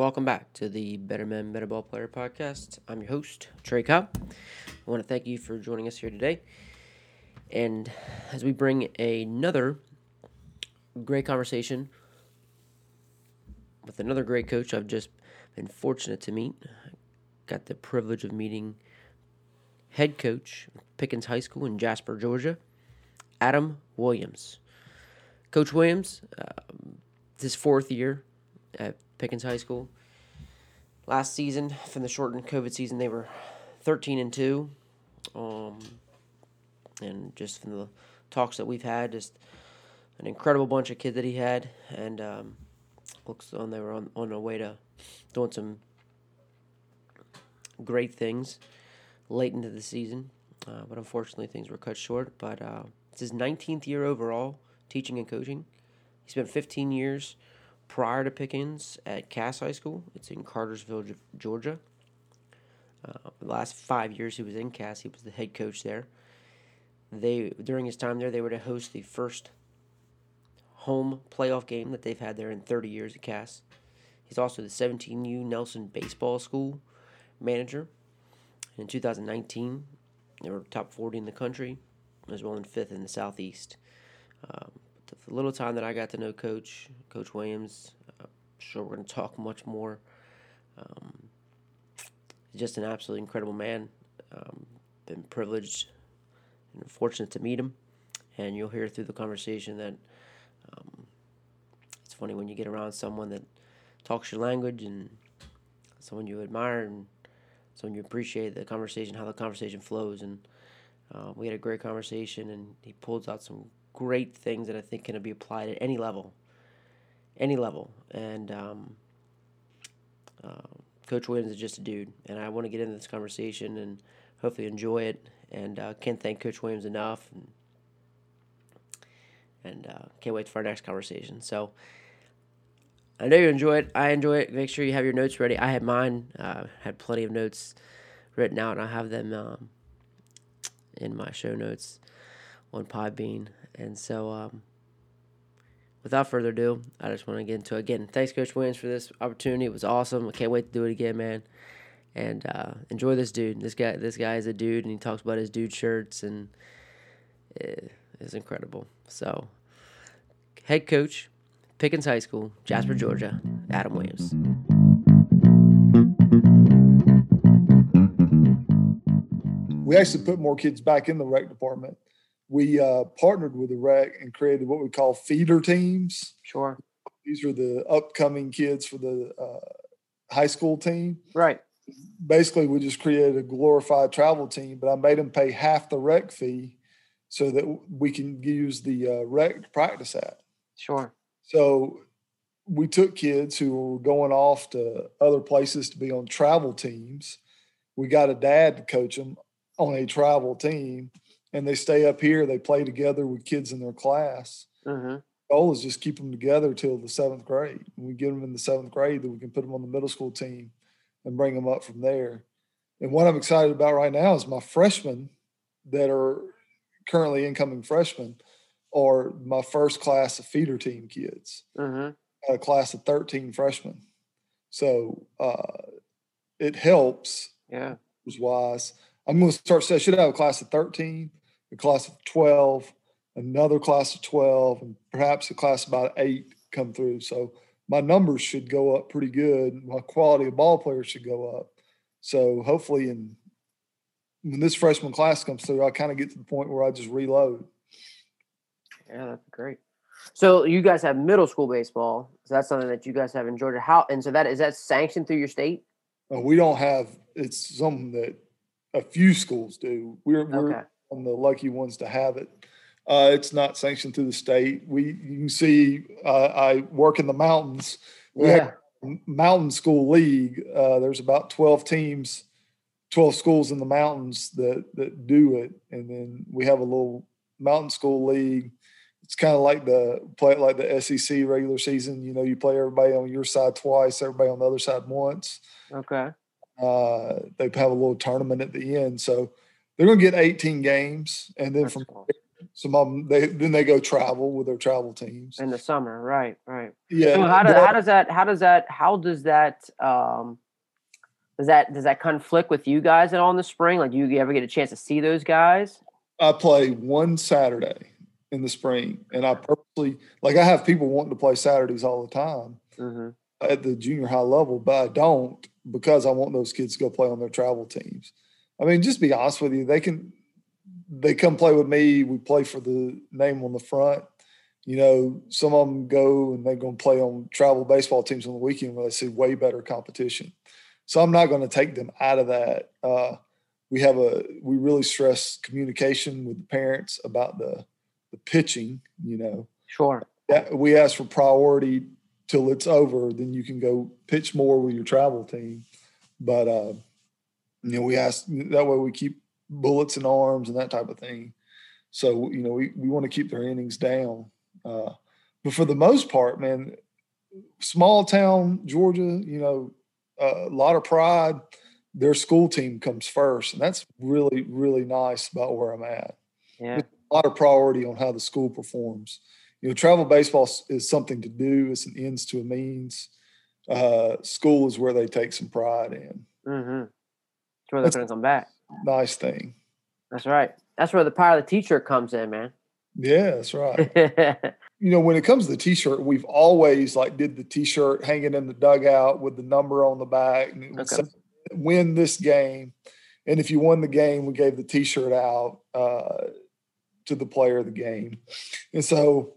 Welcome back to the Better Men, Better Ball Player podcast. I'm your host, Trey Cobb. I want to thank you for joining us here today. And as we bring another great conversation with another great coach I've just been fortunate to meet, got the privilege of meeting head coach Pickens High School in Jasper, Georgia, Adam Williams. Coach Williams, uh, his fourth year at Pickens High School. Last season, from the shortened COVID season, they were 13 and 2. Um, and just from the talks that we've had, just an incredible bunch of kids that he had. And um, looks on they were on, on their way to doing some great things late into the season. Uh, but unfortunately, things were cut short. But uh, it's his 19th year overall teaching and coaching. He spent 15 years prior to Pickens at Cass High School. It's in Cartersville, Georgia. Uh, the last five years he was in Cass, he was the head coach there. They during his time there, they were to host the first home playoff game that they've had there in 30 years at Cass. He's also the 17U Nelson Baseball School manager. In 2019, they were top 40 in the country, as well in fifth in the Southeast. Um, the little time that I got to know Coach Coach Williams, I'm sure we're going to talk much more. Um, just an absolutely incredible man. Um, been privileged and fortunate to meet him, and you'll hear through the conversation that um, it's funny when you get around someone that talks your language and someone you admire and someone you appreciate the conversation, how the conversation flows, and uh, we had a great conversation, and he pulls out some great things that I think can be applied at any level, any level. And um, uh, Coach Williams is just a dude, and I want to get into this conversation and hopefully enjoy it. And uh, can't thank Coach Williams enough, and, and uh, can't wait for our next conversation. So. I know you enjoy it. I enjoy it. Make sure you have your notes ready. I had mine. Uh, had plenty of notes written out, and I have them um, in my show notes on Podbean. And so, um, without further ado, I just want to get into it. Again, thanks, Coach Williams, for this opportunity. It was awesome. I can't wait to do it again, man. And uh, enjoy this dude. This guy, this guy is a dude, and he talks about his dude shirts, and it is incredible. So, head coach, Pickens High School, Jasper, Georgia, Adam Williams. We actually put more kids back in the rec department we uh, partnered with the rec and created what we call feeder teams. Sure. These are the upcoming kids for the uh, high school team. Right. Basically, we just created a glorified travel team, but I made them pay half the rec fee so that we can use the uh, rec to practice at. Sure. So we took kids who were going off to other places to be on travel teams. We got a dad to coach them on a travel team and they stay up here. They play together with kids in their class. Mm-hmm. Goal is just keep them together till the seventh grade. When we get them in the seventh grade, then we can put them on the middle school team and bring them up from there. And what I'm excited about right now is my freshmen that are currently incoming freshmen are my first class of feeder team kids. Mm-hmm. A class of 13 freshmen. So uh, it helps. Yeah. Wise. I'm going to start. I should have a class of 13 a class of 12, another class of 12, and perhaps a class about eight come through. So my numbers should go up pretty good. My quality of ball players should go up. So hopefully, in when this freshman class comes through, I kind of get to the point where I just reload. Yeah, that's great. So you guys have middle school baseball. So that's something that you guys have in Georgia. How and so that is that sanctioned through your state? Uh, we don't have. It's something that a few schools do. We're we're okay on the lucky ones to have it. Uh, it's not sanctioned through the state. We you can see uh, I work in the mountains. We yeah. mountain school league. Uh, there's about twelve teams, twelve schools in the mountains that that do it, and then we have a little mountain school league. It's kind of like the play like the SEC regular season. You know, you play everybody on your side twice, everybody on the other side once. Okay. Uh, they have a little tournament at the end, so they're going to get 18 games, and then That's from cool. Some of them they then they go travel with their travel teams in the summer. Right, right. Yeah. So how, do, how does that? How does that? How does that? Um, does that does that conflict with you guys at all in the spring? Like, do you ever get a chance to see those guys? I play one Saturday in the spring, and I purposely like I have people wanting to play Saturdays all the time mm-hmm. at the junior high level, but I don't because I want those kids to go play on their travel teams. I mean, just be honest with you, they can they come play with me. We play for the name on the front. You know, some of them go and they're going to play on travel baseball teams on the weekend where they see way better competition. So I'm not going to take them out of that. Uh, we have a we really stress communication with the parents about the the pitching. You know, sure. we ask for priority till it's over. Then you can go pitch more with your travel team. But uh, you know, we ask that way we keep bullets and arms and that type of thing. So you know, we we want to keep their innings down. Uh, but for the most part, man, small town Georgia, you know, uh, a lot of pride. Their school team comes first, and that's really really nice about where I'm at. Yeah, a lot of priority on how the school performs. You know, travel baseball is something to do. It's an ends to a means. Uh, school is where they take some pride in. Mm-hmm. Where they put some back nice thing. That's right. That's where the power of the t-shirt comes in, man. Yeah, that's right. you know, when it comes to the t-shirt, we've always like did the t-shirt hanging in the dugout with the number on the back and okay. win this game. And if you won the game, we gave the t-shirt out uh, to the player of the game. And so,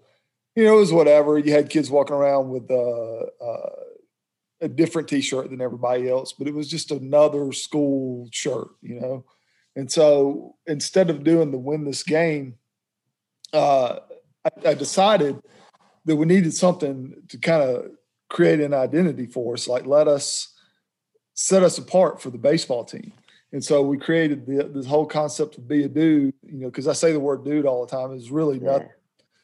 you know, it was whatever. You had kids walking around with uh, uh, a different t-shirt than everybody else, but it was just another school shirt, you know. And so instead of doing the win this game, uh, I, I decided that we needed something to kind of create an identity for us, like let us set us apart for the baseball team. And so we created the, this whole concept of be a dude, you know, because I say the word dude all the time is really yeah. nothing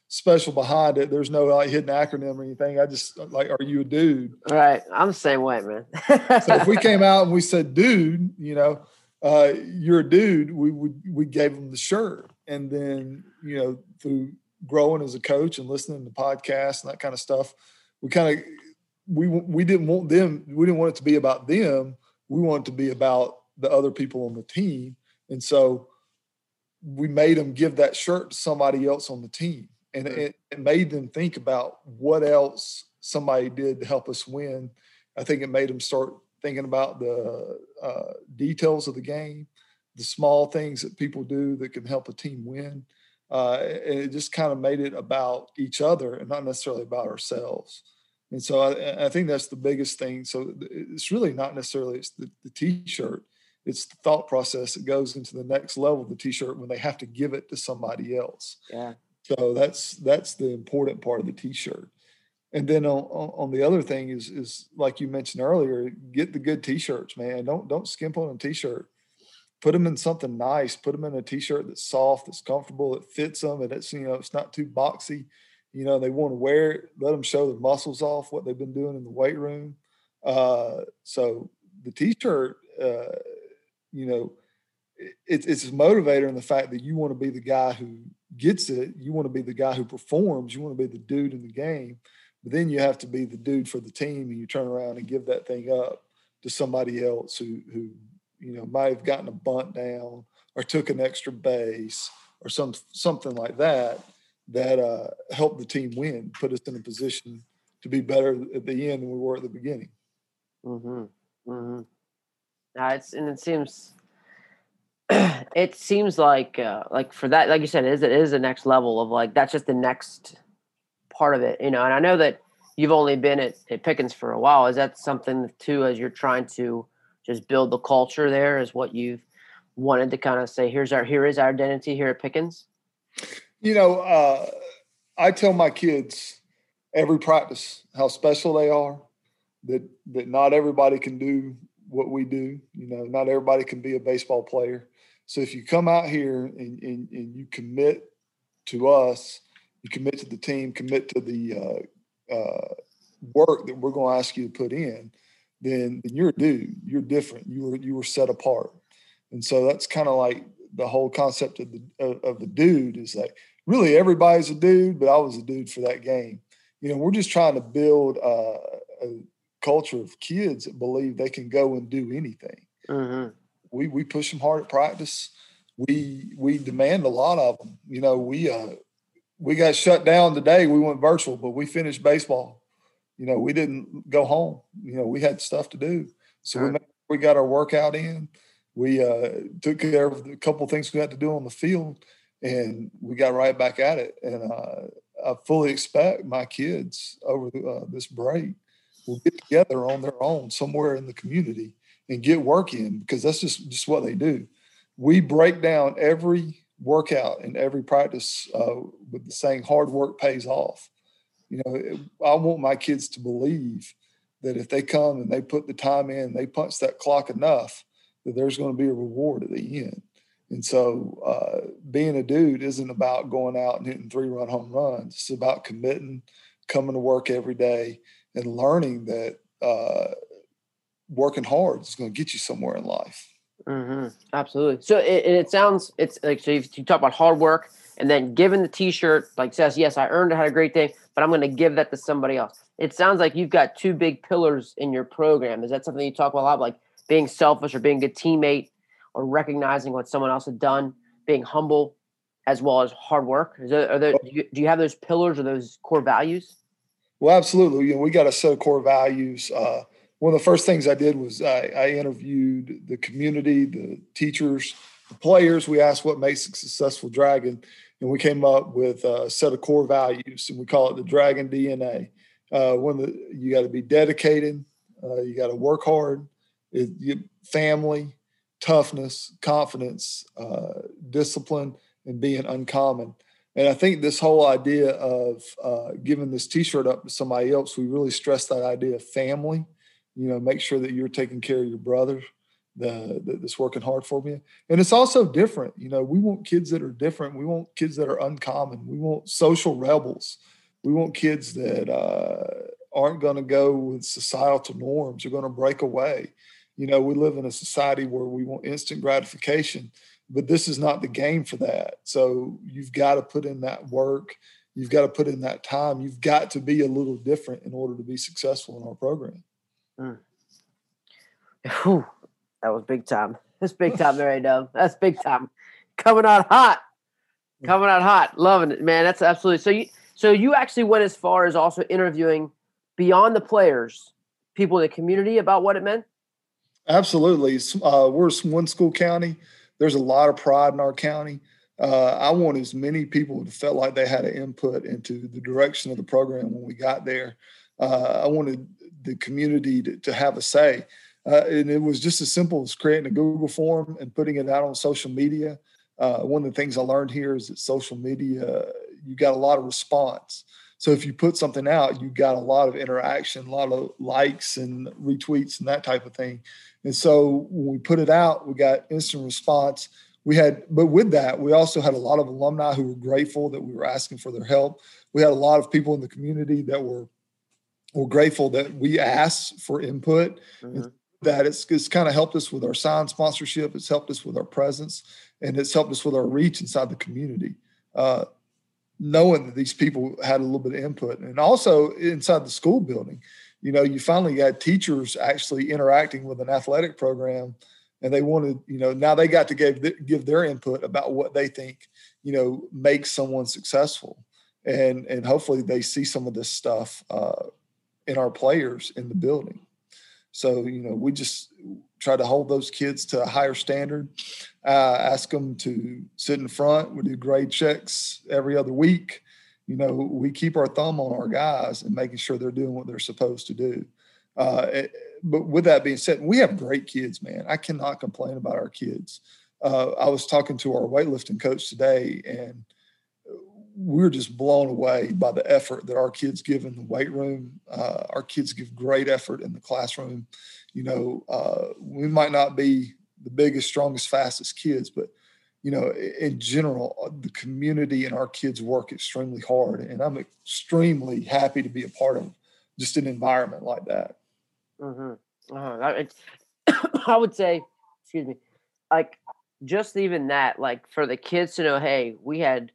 special behind it. There's no like hidden acronym or anything. I just like, are you a dude? Right. I'm the same way, man. so if we came out and we said, dude, you know, uh, you're a dude, we would we gave them the shirt. And then, you know, through growing as a coach and listening to podcasts and that kind of stuff, we kind of we we didn't want them, we didn't want it to be about them. We wanted to be about the other people on the team. And so we made them give that shirt to somebody else on the team and it, it, made them think about what else somebody did to help us win. I think it made them start thinking about the uh, details of the game, the small things that people do that can help a team win. Uh, and it just kind of made it about each other and not necessarily about ourselves. And so I, I think that's the biggest thing. So it's really not necessarily it's the, the t-shirt. It's the thought process that goes into the next level of the t-shirt when they have to give it to somebody else. Yeah. So that's that's the important part of the t-shirt. And then on, on the other thing is is like you mentioned earlier, get the good t-shirts, man. Don't don't skimp on a t-shirt. Put them in something nice. Put them in a t-shirt that's soft, that's comfortable, that fits them, and it's you know it's not too boxy. You know they want to wear it. Let them show their muscles off, what they've been doing in the weight room. Uh, so the t-shirt, uh, you know, it, it's a motivator in the fact that you want to be the guy who gets it. You want to be the guy who performs. You want to be the dude in the game. But then you have to be the dude for the team, and you turn around and give that thing up to somebody else who who you know might have gotten a bunt down or took an extra base or some something like that that uh, helped the team win, put us in a position to be better at the end than we were at the beginning. Mm-hmm. Mm-hmm. Uh, it's and it seems it seems like uh, like for that, like you said, it is it is the next level of like that's just the next part of it, you know. And I know that you've only been at, at Pickens for a while. Is that something too, as you're trying to just build the culture there? Is what you've wanted to kind of say? Here's our here is our identity here at Pickens. You know, uh, I tell my kids every practice how special they are. That that not everybody can do what we do. You know, not everybody can be a baseball player. So if you come out here and, and, and you commit to us, you commit to the team, commit to the uh, uh, work that we're going to ask you to put in, then, then you're a dude. You're different. You were you were set apart, and so that's kind of like the whole concept of the of, the dude is like really everybody's a dude, but I was a dude for that game. You know, we're just trying to build uh, a culture of kids that believe they can go and do anything. Mm-hmm. We we push them hard at practice. We we demand a lot of them. You know, we uh, we got shut down today. We went virtual, but we finished baseball. You know, we didn't go home. You know, we had stuff to do, so right. we we got our workout in. We uh, took care of a couple of things we had to do on the field, and we got right back at it. And uh, I fully expect my kids over uh, this break will get together on their own somewhere in the community and get work in because that's just just what they do. We break down every workout and every practice uh, with the saying "hard work pays off." You know, I want my kids to believe that if they come and they put the time in, they punch that clock enough, that there's going to be a reward at the end. And so, uh, being a dude isn't about going out and hitting three run home runs. It's about committing, coming to work every day, and learning that uh, working hard is going to get you somewhere in life. Mm-hmm. Absolutely. So it, it sounds it's like so you, you talk about hard work and then giving the T-shirt like says yes I earned it had a great day but I'm going to give that to somebody else. It sounds like you've got two big pillars in your program. Is that something you talk about a lot, like being selfish or being a good teammate, or recognizing what someone else had done, being humble, as well as hard work? Is there, are there do you, do you have those pillars or those core values? Well, absolutely. You know, we got a set of core values. Uh, one of the first things I did was I, I, interviewed the community, the teachers, the players. We asked what makes a successful dragon, and we came up with a set of core values, and we call it the Dragon DNA. Uh, one that you got to be dedicated, uh, you got to work hard, it, you, family, toughness, confidence, uh, discipline, and being uncommon. And I think this whole idea of uh, giving this T-shirt up to somebody else, we really stress that idea of family. You know, make sure that you're taking care of your brother, the, the, that's working hard for me. And it's also different. You know, we want kids that are different. We want kids that are uncommon. We want social rebels. We want kids that uh, aren't going to go with societal norms. Are going to break away. You know, we live in a society where we want instant gratification, but this is not the game for that. So you've got to put in that work. You've got to put in that time. You've got to be a little different in order to be successful in our program. Mm. Whew, that was big time. That's big time there, A That's big time. Coming out hot. Coming out hot. Loving it, man. That's absolutely so you so you actually went as far as also interviewing beyond the players, people in the community about what it meant? Absolutely. Uh, we're one school county. There's a lot of pride in our county. Uh, I want as many people to felt like they had an input into the direction of the program when we got there. Uh, I wanted the community to, to have a say. Uh, and it was just as simple as creating a Google form and putting it out on social media. Uh, one of the things I learned here is that social media, you got a lot of response. So if you put something out, you got a lot of interaction, a lot of likes and retweets and that type of thing. And so when we put it out, we got instant response. We had, but with that, we also had a lot of alumni who were grateful that we were asking for their help. We had a lot of people in the community that were were grateful that we asked for input. Mm-hmm that it's, it's kind of helped us with our sign sponsorship. It's helped us with our presence, and it's helped us with our reach inside the community. Uh, knowing that these people had a little bit of input, and also inside the school building, you know, you finally got teachers actually interacting with an athletic program, and they wanted, you know, now they got to give give their input about what they think, you know, makes someone successful, and and hopefully they see some of this stuff uh, in our players in the building. So, you know, we just try to hold those kids to a higher standard, uh, ask them to sit in front. We do grade checks every other week. You know, we keep our thumb on our guys and making sure they're doing what they're supposed to do. Uh, eh, but with that being said, we have great kids, man. I cannot complain about our kids. Uh, I was talking to our weightlifting coach today, and we are just blown away by the effort that our kids give in the weight room. Uh, our kids give great effort in the classroom. You know, uh, we might not be the biggest, strongest, fastest kids, but you know, in general, uh, the community and our kids work extremely hard, and I'm extremely happy to be a part of just an environment like that. Mm-hmm. Uh, I would say, excuse me, like just even that, like for the kids to know, hey, we had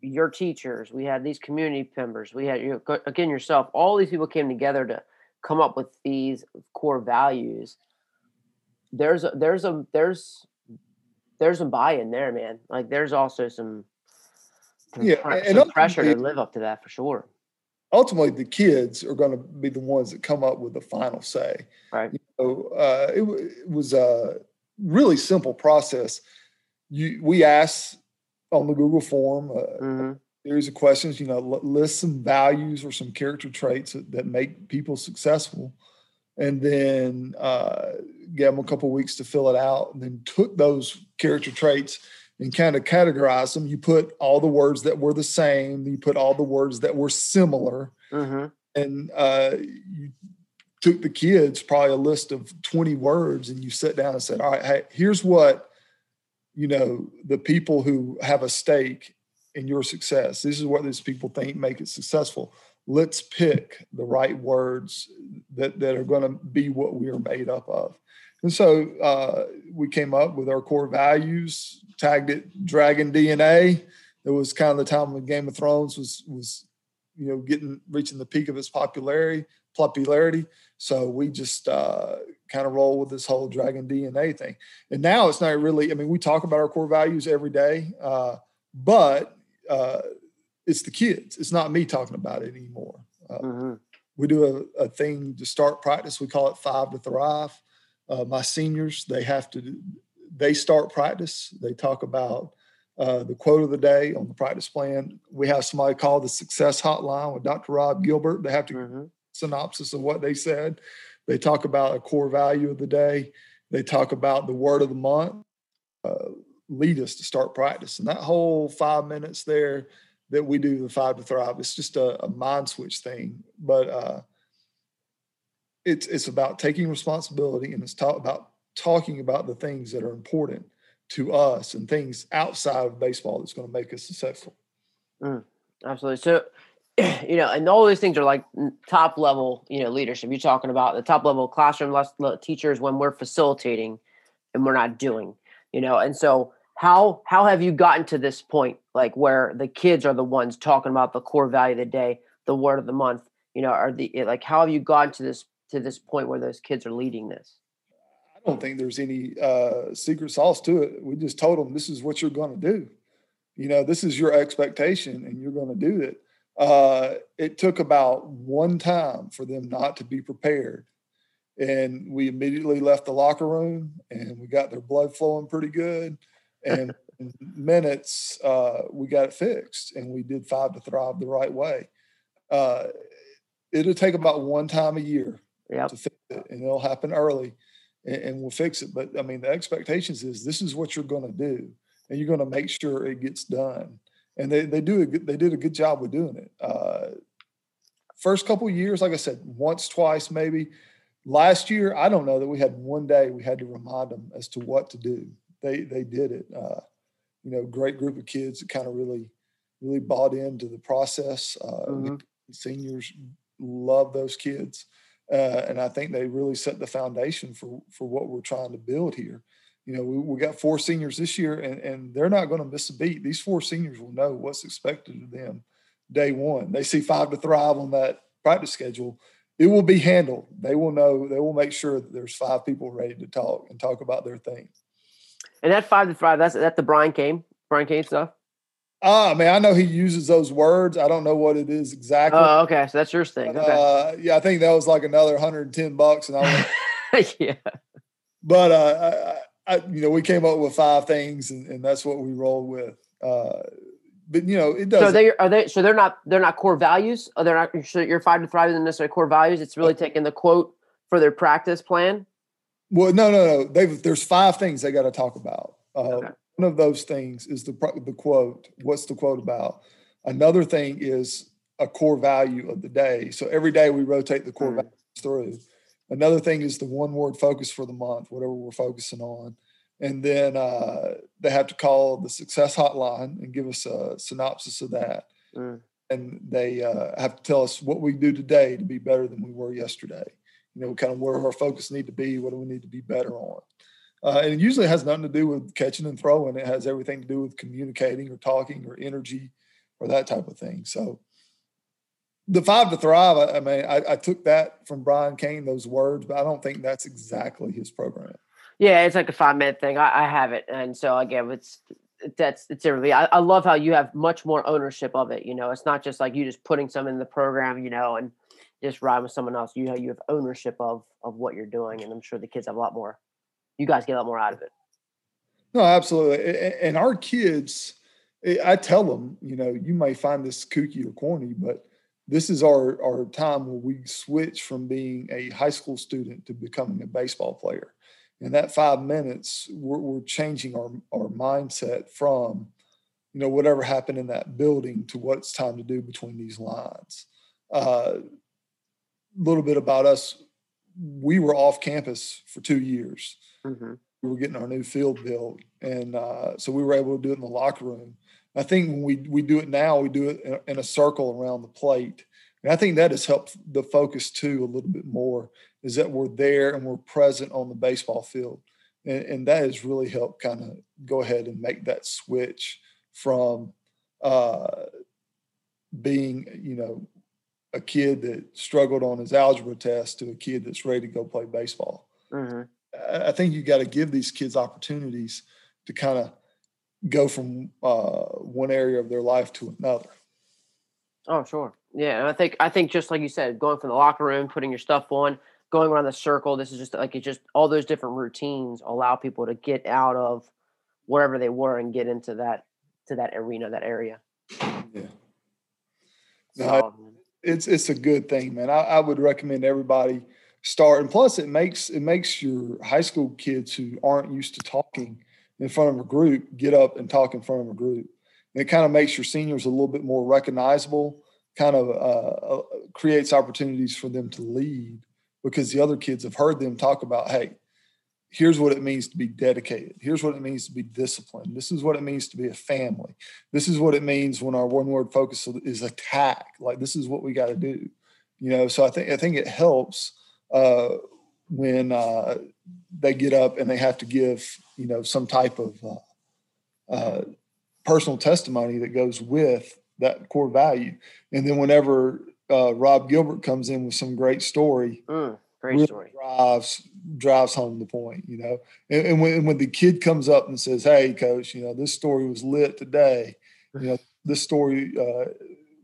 your teachers, we had these community members, we had you again yourself. All these people came together to come up with these core values. There's a, there's a there's there's some buy-in there, man. Like there's also some, some yeah, and some pressure to live up to that for sure. Ultimately, the kids are going to be the ones that come up with the final say. Right. You know, uh, it, it was a really simple process. You we asked on the Google form uh, mm-hmm. a series of questions. You know, list some values or some character traits that, that make people successful, and then uh, gave them a couple weeks to fill it out. And then took those character traits and kind of categorize them. You put all the words that were the same. You put all the words that were similar, mm-hmm. and uh, you took the kids probably a list of 20 words and you sit down and said all right hey here's what you know the people who have a stake in your success. This is what these people think make it successful. Let's pick the right words that, that are going to be what we are made up of. And so uh, we came up with our core values tagged it dragon dna it was kind of the time when game of thrones was was you know getting reaching the peak of its popularity popularity so we just uh, kind of roll with this whole Dragon DNA thing. And now it's not really, I mean, we talk about our core values every day, uh, but uh, it's the kids. It's not me talking about it anymore. Uh, mm-hmm. We do a, a, thing to start practice. We call it Five to Thrive. Uh, my seniors, they have to, they start practice. They talk about uh, the quote of the day on the practice plan. We have somebody called the Success Hotline with Dr. Rob Gilbert. They have to mm-hmm. synopsis of what they said they talk about a core value of the day. They talk about the word of the month. Uh, lead us to start practice. And that whole five minutes there that we do the five to thrive, it's just a, a mind switch thing. But uh, it's it's about taking responsibility and it's talk about talking about the things that are important to us and things outside of baseball that's going to make us successful. Mm, absolutely. So you know, and all these things are like top level, you know, leadership. You're talking about the top level classroom teachers when we're facilitating and we're not doing, you know, and so how how have you gotten to this point, like where the kids are the ones talking about the core value of the day, the word of the month, you know, are the like how have you gotten to this to this point where those kids are leading this? Don't think there's any uh, secret sauce to it. We just told them this is what you're going to do. You know, this is your expectation, and you're going to do it uh, it took about one time for them not to be prepared. And we immediately left the locker room and we got their blood flowing pretty good. And in minutes, uh, we got it fixed and we did five to thrive the right way. Uh, it'll take about one time a year yep. to fix it, and it'll happen early and, and we'll fix it. But I mean, the expectations is this is what you're going to do and you're going to make sure it gets done and they they do a good, they did a good job with doing it. Uh, first couple years, like I said, once, twice, maybe. Last year, I don't know that we had one day we had to remind them as to what to do. They they did it. Uh, you know, great group of kids that kind of really really bought into the process. Uh, mm-hmm. Seniors love those kids, uh, and I think they really set the foundation for for what we're trying to build here you know, we, we got four seniors this year, and, and they're not going to miss a beat. These four seniors will know what's expected of them day one. They see five to thrive on that practice schedule. It will be handled. They will know. They will make sure that there's five people ready to talk and talk about their thing. And that five to thrive, that's that the Brian Cain, Brian Cain stuff. Ah, man, I know he uses those words. I don't know what it is exactly. Oh, okay. So that's your thing. Okay. Uh, yeah, I think that was like another 110 bucks, and I went, yeah. But uh, I, you know, we came up with five things, and, and that's what we rolled with. Uh, but you know, it does. So they are they. So they're not they're not core values. Oh, they're not. So your five to thrive isn't necessarily core values. It's really taking the quote for their practice plan. Well, no, no, no. They've there's five things they got to talk about. Uh, okay. One of those things is the the quote. What's the quote about? Another thing is a core value of the day. So every day we rotate the core mm. values through. Another thing is the one word focus for the month, whatever we're focusing on. And then uh, they have to call the success hotline and give us a synopsis of that. Mm. And they uh, have to tell us what we do today to be better than we were yesterday. You know, kind of where our focus need to be, what do we need to be better on. Uh, and it usually has nothing to do with catching and throwing. It has everything to do with communicating or talking or energy or that type of thing. So the five to thrive, I, I mean, I, I, took that from Brian Cain, those words, but I don't think that's exactly his program. Yeah, it's like a five minute thing. I, I have it. And so again, it's that's it's really I, I love how you have much more ownership of it. You know, it's not just like you just putting some in the program, you know, and just ride with someone else. You know, you have ownership of of what you're doing, and I'm sure the kids have a lot more. You guys get a lot more out of it. No, absolutely. And our kids, eh, I tell them, you know, you may find this kooky or corny, but this is our our time where we switch from being a high school student to becoming a baseball player. In that five minutes, we're, we're changing our our mindset from, you know, whatever happened in that building to what it's time to do between these lines. A uh, little bit about us: we were off campus for two years. Mm-hmm we were getting our new field built, and uh, so we were able to do it in the locker room. I think when we we do it now, we do it in a, in a circle around the plate, and I think that has helped the focus too a little bit more. Is that we're there and we're present on the baseball field, and, and that has really helped kind of go ahead and make that switch from uh, being you know a kid that struggled on his algebra test to a kid that's ready to go play baseball. Mm-hmm. I think you got to give these kids opportunities to kind of go from uh, one area of their life to another. Oh, sure. Yeah, and I think I think just like you said, going from the locker room, putting your stuff on, going around the circle. This is just like it's just all those different routines allow people to get out of wherever they were and get into that to that arena, that area. Yeah. No, so, it's it's a good thing, man. I, I would recommend everybody start. And plus, it makes it makes your high school kids who aren't used to talking in front of a group get up and talk in front of a group. And it kind of makes your seniors a little bit more recognizable. Kind of uh, uh, creates opportunities for them to lead because the other kids have heard them talk about, hey, here's what it means to be dedicated. Here's what it means to be disciplined. This is what it means to be a family. This is what it means when our one word focus is attack. Like this is what we got to do. You know, so I think I think it helps uh, when uh, they get up and they have to give, you know, some type of uh, uh, personal testimony that goes with that core value. And then whenever uh, Rob Gilbert comes in with some great story, mm, great really story, drives drives home the point, you know. And, and when when the kid comes up and says, "Hey, coach, you know this story was lit today," you know, this story uh,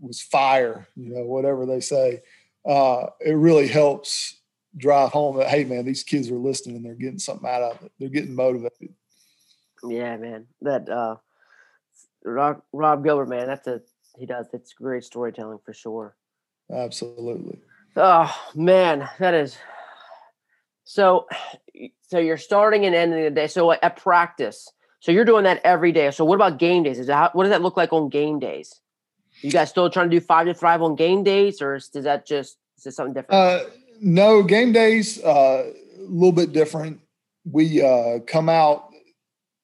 was fire, you know, whatever they say. Uh, it really helps drive home that hey man, these kids are listening and they're getting something out of it. They're getting motivated. Yeah, man. That uh Rob, Rob Gilbert, man, that's a he does. It's great storytelling for sure. Absolutely. Oh man, that is so. So you're starting and ending the day. So at practice, so you're doing that every day. So what about game days? Is that what does that look like on game days? You guys still trying to do five to thrive on game days, or is, does that just is it something different? Uh, no, game days uh, a little bit different. We uh, come out.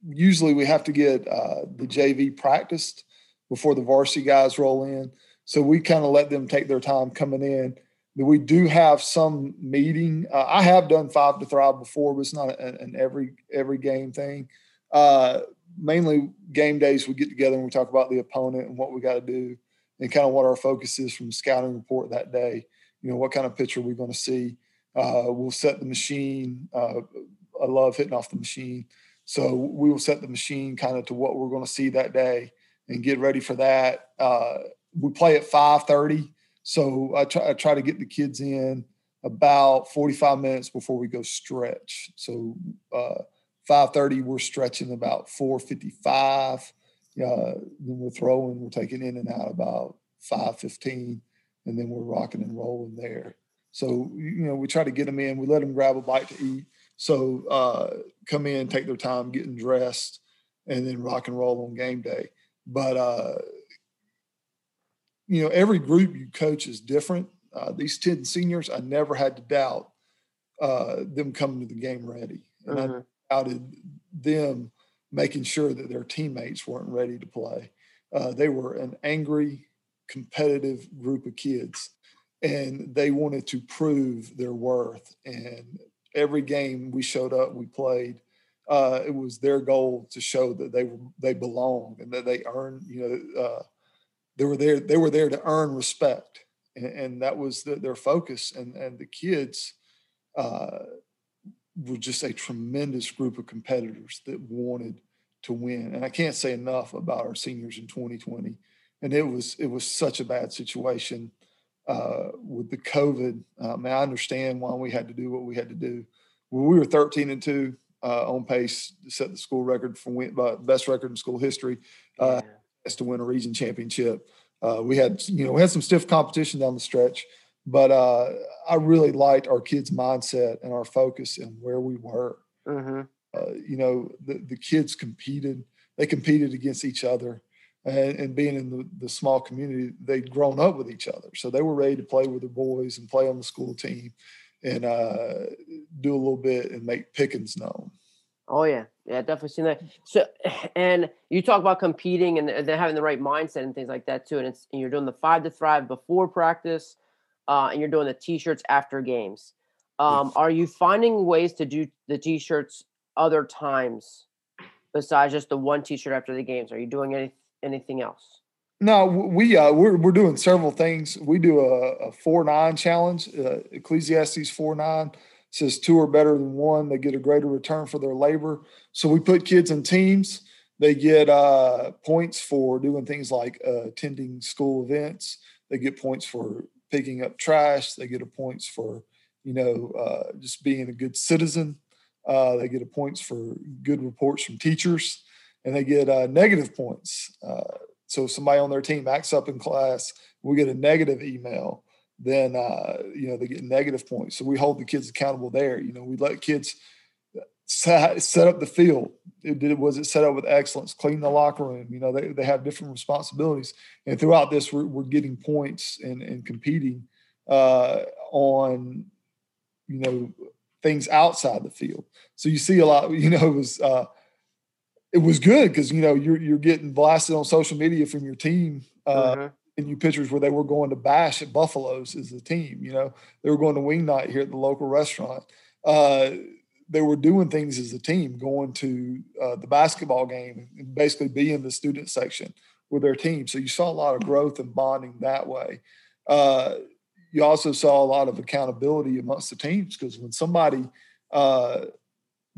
Usually, we have to get uh, the JV practiced before the varsity guys roll in. So we kind of let them take their time coming in. We do have some meeting. Uh, I have done five to thrive before, but it's not an, every every game thing. Uh, mainly game days, we get together and we talk about the opponent and what we got to do, and kind of what our focus is from scouting report that day you know, what kind of pitcher we're going to see. Uh, we'll set the machine. Uh, I love hitting off the machine. So we will set the machine kind of to what we're going to see that day and get ready for that. Uh, we play at 5:30, so I try, I try to get the kids in about 45 minutes before we go stretch. So 5:30, uh, we're stretching about 4:55. Uh, then we're throwing. We're taking in and out about 5:15 and then we're rocking and rolling there. So you know, we try to get them in. We let them grab a bite to eat. So uh, come in, take their time getting dressed, and then rock and roll on game day. But uh, you know, every group you coach is different. Uh, these ten seniors, I never had to doubt uh, them coming to the game ready, and mm-hmm. I doubted them making sure that their teammates weren't ready to play. Uh, they were an angry, competitive group of kids and they wanted to prove their worth and every game we showed up we played uh, it was their goal to show that they were they belonged and that they earned you know uh, they were there. They were there to earn respect, and, and that was the, their focus. And and the kids uh, were just a tremendous group of competitors that wanted to win. And I can't say enough about our seniors in 2020. And it was it was such a bad situation uh, with the COVID. Um, I understand why we had to do what we had to do. When we were 13 and two, uh, on pace to set the school record for win, uh, best record in school history, uh, yeah. as to win a region championship. Uh, we had you know we had some stiff competition down the stretch, but uh, I really liked our kids' mindset and our focus and where we were. Mm-hmm. Uh, you know, the, the kids competed. They competed against each other. And, and, being in the, the small community, they'd grown up with each other. So they were ready to play with the boys and play on the school team and uh, do a little bit and make Pickens known. Oh yeah, yeah, definitely seen that. So, and you talk about competing and then having the right mindset and things like that too. And it's and you're doing the five to thrive before practice, uh, and you're doing the t-shirts after games. Um, are you finding ways to do the t-shirts other times besides just the one t-shirt after the games? Are you doing any anything else? No, we uh, we're we're doing several things. We do a, a four nine challenge, uh, Ecclesiastes four nine says two are better than one. They get a greater return for their labor. So we put kids in teams. They get uh, points for doing things like uh, attending school events. They get points for picking up trash. They get a points for you know uh, just being a good citizen. Uh, they get a points for good reports from teachers, and they get uh, negative points. Uh, so if somebody on their team acts up in class, we get a negative email. Then uh, you know they get negative points. So we hold the kids accountable there. You know we let kids set, up the field. It did was it set up with excellence, clean the locker room. You know they, they have different responsibilities, and throughout this we're, we're getting points and, and competing uh, on you know things outside the field. So you see a lot, you know, it was uh, it was good because you know you're you're getting blasted on social media from your team. Uh, mm-hmm. And you pictures where they were going to bash at Buffaloes as a team. You know, they were going to wing night here at the local restaurant. Uh, they were doing things as a team, going to uh, the basketball game and basically be in the student section with their team. So you saw a lot of growth and bonding that way. Uh, you also saw a lot of accountability amongst the teams because when somebody uh,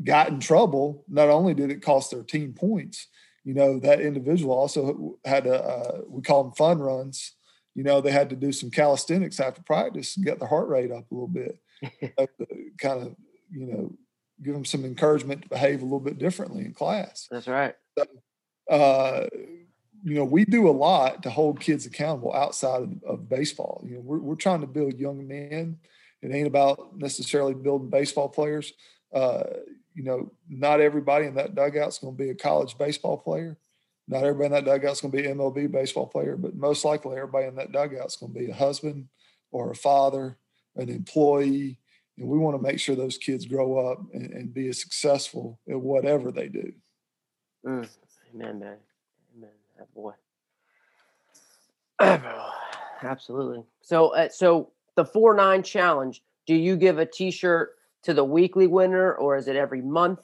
got in trouble, not only did it cost their team points, you know, that individual also had to, uh, we call them fun runs. You know, they had to do some calisthenics after practice and get their heart rate up a little bit, kind of, you know, give them some encouragement to behave a little bit differently in class. That's right. So, uh, you know, we do a lot to hold kids accountable outside of, of baseball. You know, we're, we're trying to build young men. It ain't about necessarily building baseball players. Uh, you know, not everybody in that dugout is going to be a college baseball player. Not everybody in that dugout is going to be an MLB baseball player, but most likely everybody in that dugout is going to be a husband or a father, an employee. And we want to make sure those kids grow up and, and be as successful at whatever they do. Mm. Amen, man Amen, boy. Absolutely. So, uh, so the four nine challenge. Do you give a T-shirt to the weekly winner, or is it every month?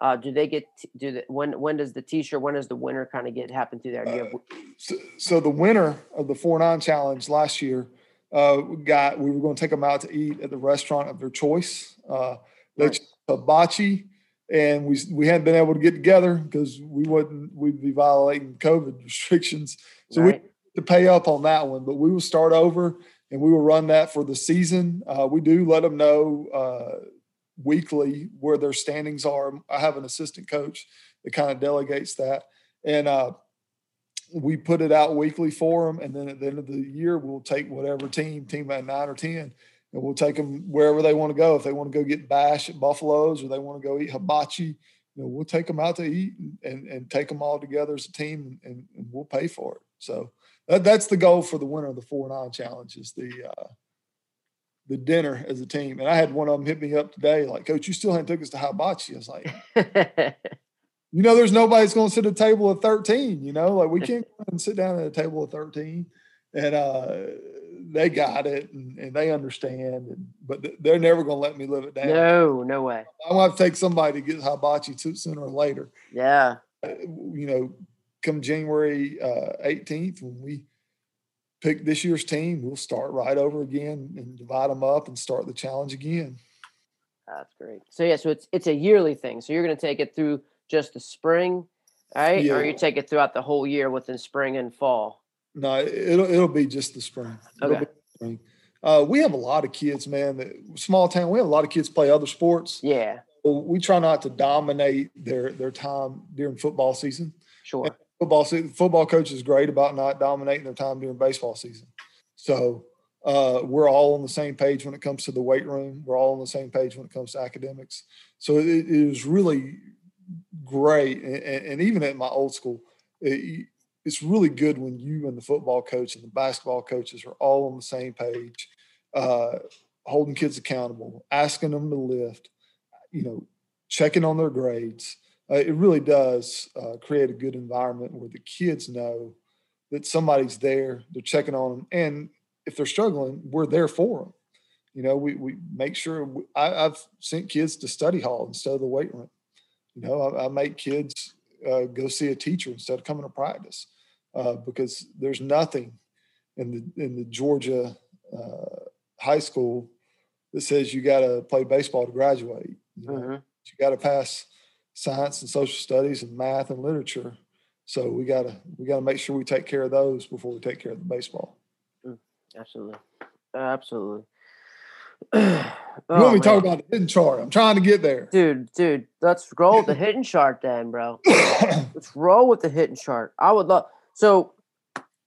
Uh, do they get do the, when when does the T-shirt when does the winner kind of get happen through there? Do you have, uh, so, so, the winner of the four nine challenge last year uh, got we were going to take them out to eat at the restaurant of their choice. Uh, they hibachi and we we hadn't been able to get together because we wouldn't we'd be violating COVID restrictions. So right. we to pay up on that one, but we will start over and we will run that for the season. Uh, we do let them know uh, weekly where their standings are. I have an assistant coach that kind of delegates that, and uh, we put it out weekly for them. And then at the end of the year, we'll take whatever team, team at nine or ten, and we'll take them wherever they want to go. If they want to go get bash at Buffaloes or they want to go eat hibachi, you know, we'll take them out to eat and, and, and take them all together as a team and, and, we'll pay for it. So that, that's the goal for the winner of the four and nine challenge is the, uh, the dinner as a team. And I had one of them hit me up today, like, coach, you still haven't took us to hibachi. I was like, you know, there's nobody's going to sit at a table of 13, you know, like we can't go and sit down at a table of 13 and, uh, they got it and, and they understand, and, but they're never going to let me live it down. No, no way. I'm going to have to take somebody to get hibachi too, sooner or later. Yeah. Uh, you know, come January uh, 18th when we pick this year's team, we'll start right over again and divide them up and start the challenge again. That's great. So yeah, so it's it's a yearly thing. So you're going to take it through just the spring, right? Yeah. Or you take it throughout the whole year within spring and fall. No, it'll it'll be just the spring. It'll Okay. spring. Uh, we have a lot of kids, man. That, small town. We have a lot of kids play other sports. Yeah, Well, we try not to dominate their their time during football season. sure. Football football coach is great about not dominating their time during baseball season. So uh, we're all on the same page when it comes to the weight room. We're all on the same page when it comes to academics. So it, it was really great, and, and and even at my old school, it, it's really good when you and the football coach and the basketball coaches are all on the same page, uh, holding kids accountable, asking them to lift, you know, checking on their grades. Uh, it really does uh, create a good environment where the kids know that somebody's there, they're checking on them, and if they're struggling, we're there for them. You know, we we make sure. We, I, I've sent kids to study hall instead of the weight room. You know, I, I make kids uh, go see a teacher instead of coming to practice uh, because there's nothing in the in the Georgia uh, high school that says you got to play baseball to graduate. You, know? hmm you got to pass science and social studies and math and literature. So we got to we got to make sure we take care of those before we take care of the baseball. Mm, absolutely, absolutely. You oh, want me oh, talk about the hidden chart? I'm trying to get there. dude, dude? Let's roll with the hidden chart then, bro. Let's roll with the hidden chart. I would love. So,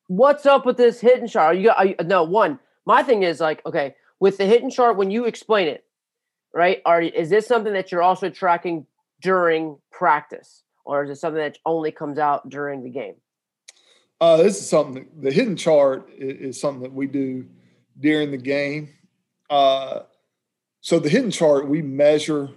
what's up with this hidden chart? Are you, are you no one? My thing is like, okay, with the hidden chart, when you explain it, right? Are is this something that you're also tracking during practice, or is it something that only comes out during the game? Uh, this is something. The hidden chart is, is something that we do during the game. Uh, so the hidden chart, we measure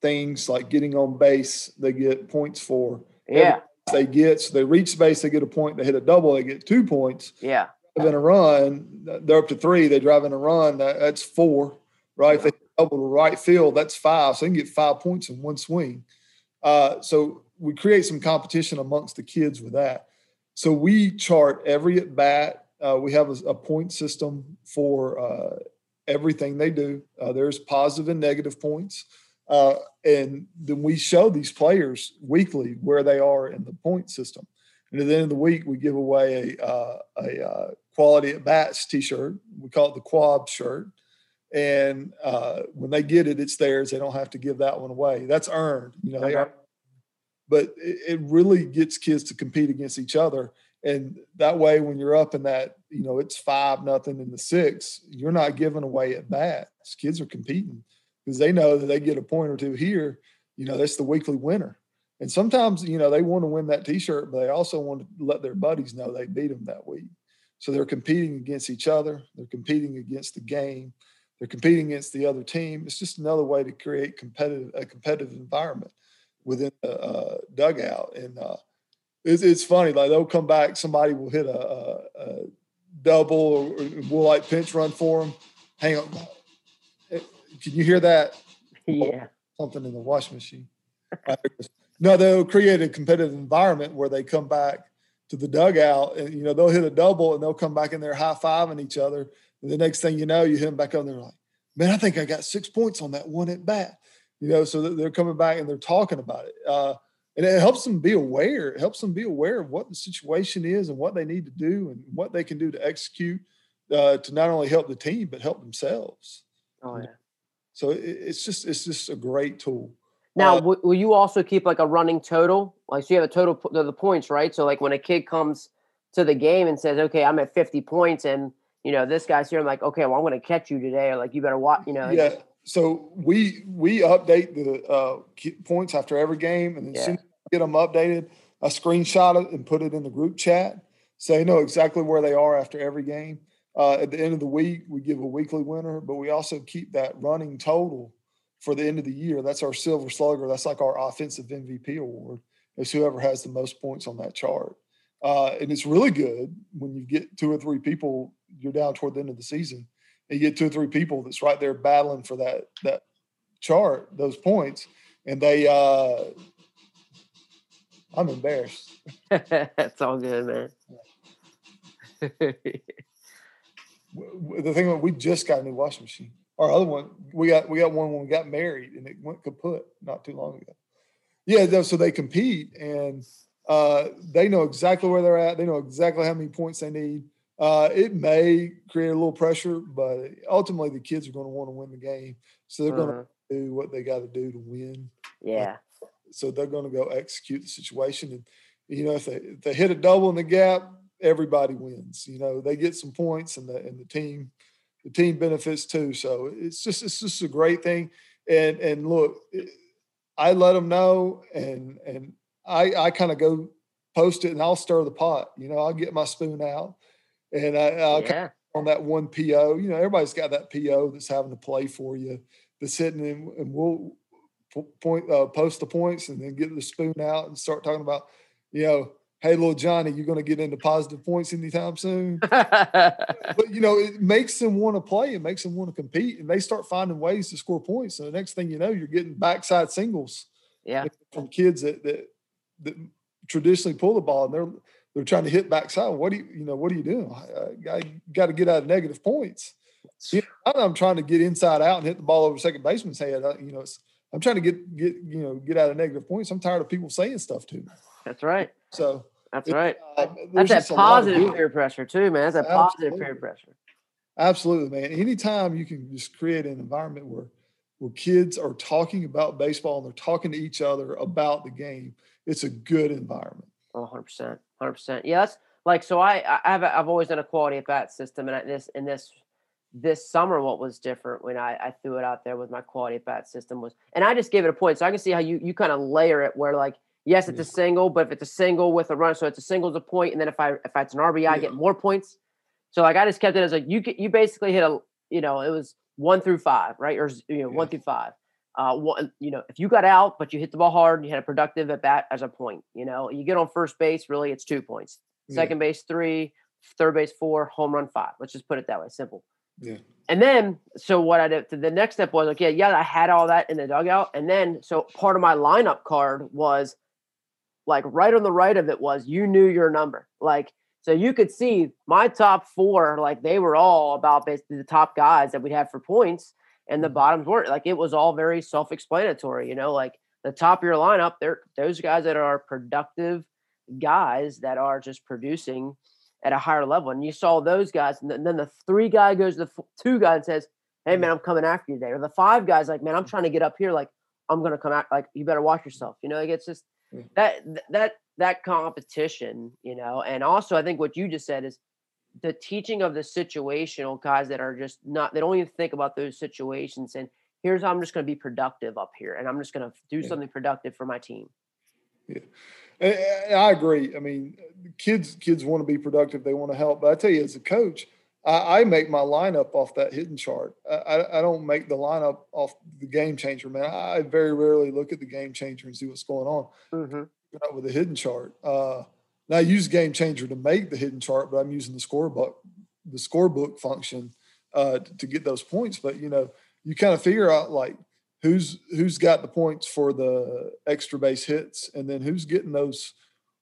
things like getting on base. They get points for. Yeah, They get so they reach base, they get a point. They hit a double, they get two points. yeah, drive in a run, they're up to three. They drive in a run, that, that's four, right? If they double to right field, that's five. So they can get five points in one swing. Uh, so we create some competition amongst the kids with that. So we chart every at bat. Uh, we have a, a point system for uh, everything they do. Uh, there's positive and negative points. Uh, and then we show these players weekly where they are in the point system. And at the end of the week, we give away a, uh, a quality at bats t-shirt. We call it the quab shirt. And uh, when they get it, it's theirs. They don't have to give that one away. That's earned. You know, they Okay. earn- but it, it really gets kids to compete against each other. And that way, when you're up in that, you know, it's five nothing in the six, you're not giving away at bats. Kids are competing because they know that they get a point or two here. You know, that's the weekly winner. And sometimes, you know, they want to win that T-shirt, but they also want to let their buddies know they beat them that week. So they're competing against each other. They're competing against the game. They're competing against the other team. It's just another way to create competitive a competitive environment within the uh, dugout. And uh, it's, it's funny. Like they'll come back. Somebody will hit a, a, a double, or, or we'll like pinch run for them. Hang on. Eh, Can you hear that? yeah. something in the washing machine. No, they'll create a competitive environment where they come back to the dugout and you know they'll hit a double and they'll come back in there high fiving each other. And the next thing you know, you hit them back up and they're like, "Man, I think I got six points on that one at bat." You know, so they're coming back and they're talking about it, uh, and it helps them be aware. It helps them be aware of what the situation is and what they need to do and what they can do to execute uh, to not only help the team but help themselves. Oh yeah. So it, it's just it's just a great tool. Now, Uh, w- will you also keep like a running total? Like, so you have a total of the points, right? So, like, when a kid comes to the game and says, "Okay, I'm at 50 points," and you know this guy's here, I'm like, "Okay, well, I'm going to catch you today," or like, "You better watch," you know? yeah. So we we update the uh, points after every game, and then as soon as get them updated, I screenshot it and put it in the group chat, so they know exactly where they are after every game. Uh, at the end of the week, we give a weekly winner, but we also keep that running total for the end of the year. That's our silver slugger. That's like our offensive MVP award. It's whoever has the most points on that chart. Uh, and it's really good when you get two or three people, you're down toward the end of the season, and you get two or three people that's right there battling for that that chart, those points, and they uh I'm embarrassed. that's all good, man. the thing is, we just got a new washing machine. Our other one, we got we got one when we got married, and it went kaput not too long ago. Yeah, so they compete, and uh, they know exactly where they're at. They know exactly how many points they need. Uh, it may create a little pressure, but ultimately the kids are going to want to win the game, so they're going to do what they got to do to win. Yeah. Uh, so they're going to go execute the situation, and you know if they if they hit a double in the gap, everybody wins. You know they get some points, and the and the team the team benefits too. So it's just it's just a great thing. And and look, I let them know, and and I I kind of go post it, and I'll stir the pot. You know, I'll get my spoon out, and I, will yeah. on that one PO. You know, everybody's got that PO that's having to play for you, that's hitting, and, and we'll point uh, post the points, and then get the spoon out and start talking about, you know hey, little Johnny, you're going to get into positive points anytime soon. but, you know, it makes them want to play. It makes them want to compete. And they start finding ways to score points. So the next thing you know, you're getting backside singles. Yeah. From kids that, that, that traditionally pull the ball and they're, they're trying to hit backside. What do you, you know, what are you doing? I, I got to get out of negative points. You know, I'm trying to get inside out and hit the ball over second baseman's head. You know, I'm trying to get, get, you know, get out of negative points. I'm tired of people saying stuff to me. That's right. So that's right. Uh, That's that positive peer pressure too, man. That's a positive peer pressure. Absolutely, man. Anytime you can just create an environment where where kids are talking about baseball and they're talking to each other about the game, it's a good environment. Oh, 100%. 100%. Yeah, that's like so I I have I've always done a quality at bat system and I, this in this this summer what was different when I, I threw it out there with my quality at bat system was and I just gave it a point so I can see how you you kind of layer it where like Yes, it's a single, but if it's a single with a run, so it's a single, a point, and then if I if it's an RBI, yeah. I get more points. So like I just kept it as like you you basically hit a you know it was one through five, right, or you know yeah. one through five. Uh, one, you know, if you got out but you hit the ball hard and you had a productive at bat as a point, you know, you get on first base, really, it's two points. Second yeah. base, three. Third base, four. Home run, five. Let's just put it that way, simple. Yeah. And then, so what I did, the next step was, okay, yeah, I had all that in the dugout. And then, so part of my lineup card was like right on the right of it was you knew your number. Like, so you could see my top four, like they were all about basically the top guys that we had for points, and the mm-hmm. bottoms weren't. Like it was all very self-explanatory, you know, like the top of your lineup, they're those guys that are productive guys that are just producing at a higher level. And you saw those guys, and then the three guy goes to the two guy and says, Hey mm-hmm. man, I'm coming after you today. Or the five guys like, man, I'm mm-hmm. trying to get up here. Like, I'm gonna come out. Like, you better watch yourself. You know, like it's just mm-hmm. that that that competition, you know, and also I think what you just said is the teaching of the situational guys that are just not they don't even think about those situations and here's how I'm just going to be productive up here and I'm just going to do yeah. something productive for my team. Yeah. I agree. I mean, kids kids want to be productive. They want to help. But I tell you, as a coach, I, I make my lineup off that hidden chart. I, I, don't make the lineup off the game changer, man. I very rarely look at the game changer and see what's going on mm-hmm. with a hidden chart. Uh, now I use game changer to make the hidden chart, but I'm using the scorebook, the scorebook function uh, to, get those points. But you know, you kind of figure out like who's who's got the points for the extra base hits, and then who's getting those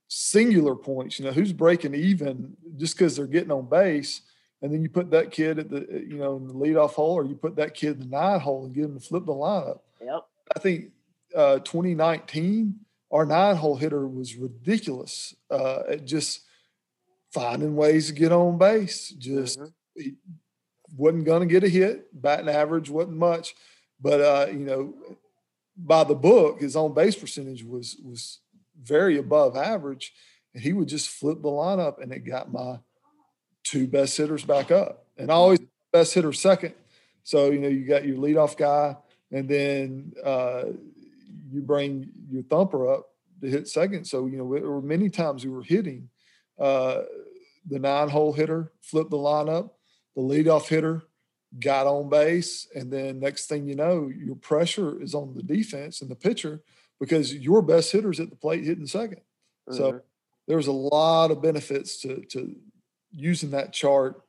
singular points. You know, who's breaking even just because they're getting on base and then you put that kid at the you know in the leadoff hole, or you put that kid in the nine hole and get him to flip the lineup. Yep. I think uh, 2019, our nine hole hitter was ridiculous uh, at just finding ways to get on base. Just mm-hmm. he wasn't going to get a hit. Batting average wasn't much, but uh, you know, by the book, his on base percentage was was very above average, and he would just flip the lineup, and it got my two best hitters back up, and always best hitter second. So you know you got your leadoff guy, and then uh, you bring your thumper up to hit second. So you know there were many times we were hitting uh, the nine-hole hitter, flip the lineup, the leadoff hitter got on base, and then next thing you know, your pressure is on the defense and the pitcher because your best hitter's at the plate hitting 2nd mm-hmm. So there's a lot of benefits to to using that chart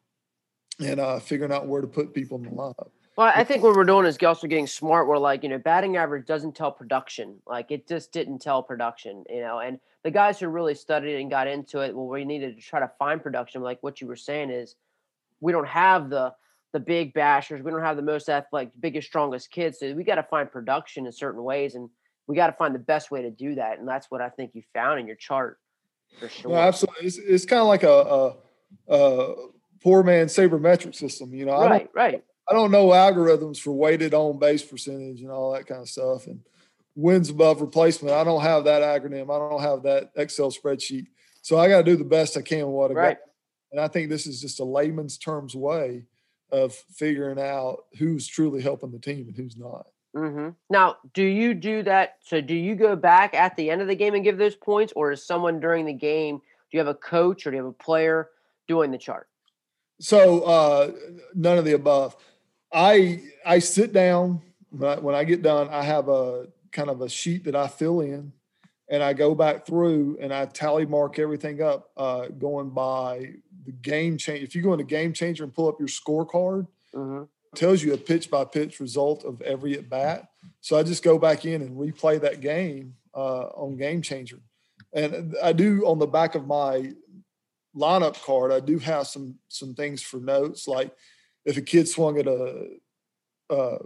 and uh, figuring out where to put people in the lineup. Well, I think what we're doing is also getting smart. We're like, you know, batting average doesn't tell production. Like it just didn't tell production, you know. And the guys who really studied and got into it, well, we needed to try to find production. Like what you were saying is, we don't have the the big bashers. We don't have the most athletic, biggest, strongest kids. So we got to find production in certain ways, and we got to find the best way to do that. And that's what I think you found in your chart for sure. No, absolutely. It's, it's kind of like a, a, a poor man sabermetric system. You know, right, right. I don't know algorithms for weighted on base percentage and all that kind of stuff, and wins above replacement. I don't have that acronym. I don't have that Excel spreadsheet. So I got to do the best I can with what I Right. got. And I think this is just a layman's terms way of figuring out who's truly helping the team and who's not. hmm Now, do you do that? So, do you go back at the end of the game and give those points, or is someone during the game? Do you have a coach or do you have a player doing the chart? So uh, none of the above. I I sit down when I, when I get done. I have a kind of a sheet that I fill in, and I go back through and I tally mark everything up, uh, going by the game change. If you go into Game Changer and pull up your scorecard, hmm it tells you a pitch by pitch result of every at bat. So I just go back in and replay that game uh, on Game Changer, and I do on the back of my lineup card. I do have some some things for notes, like if a kid swung at a, a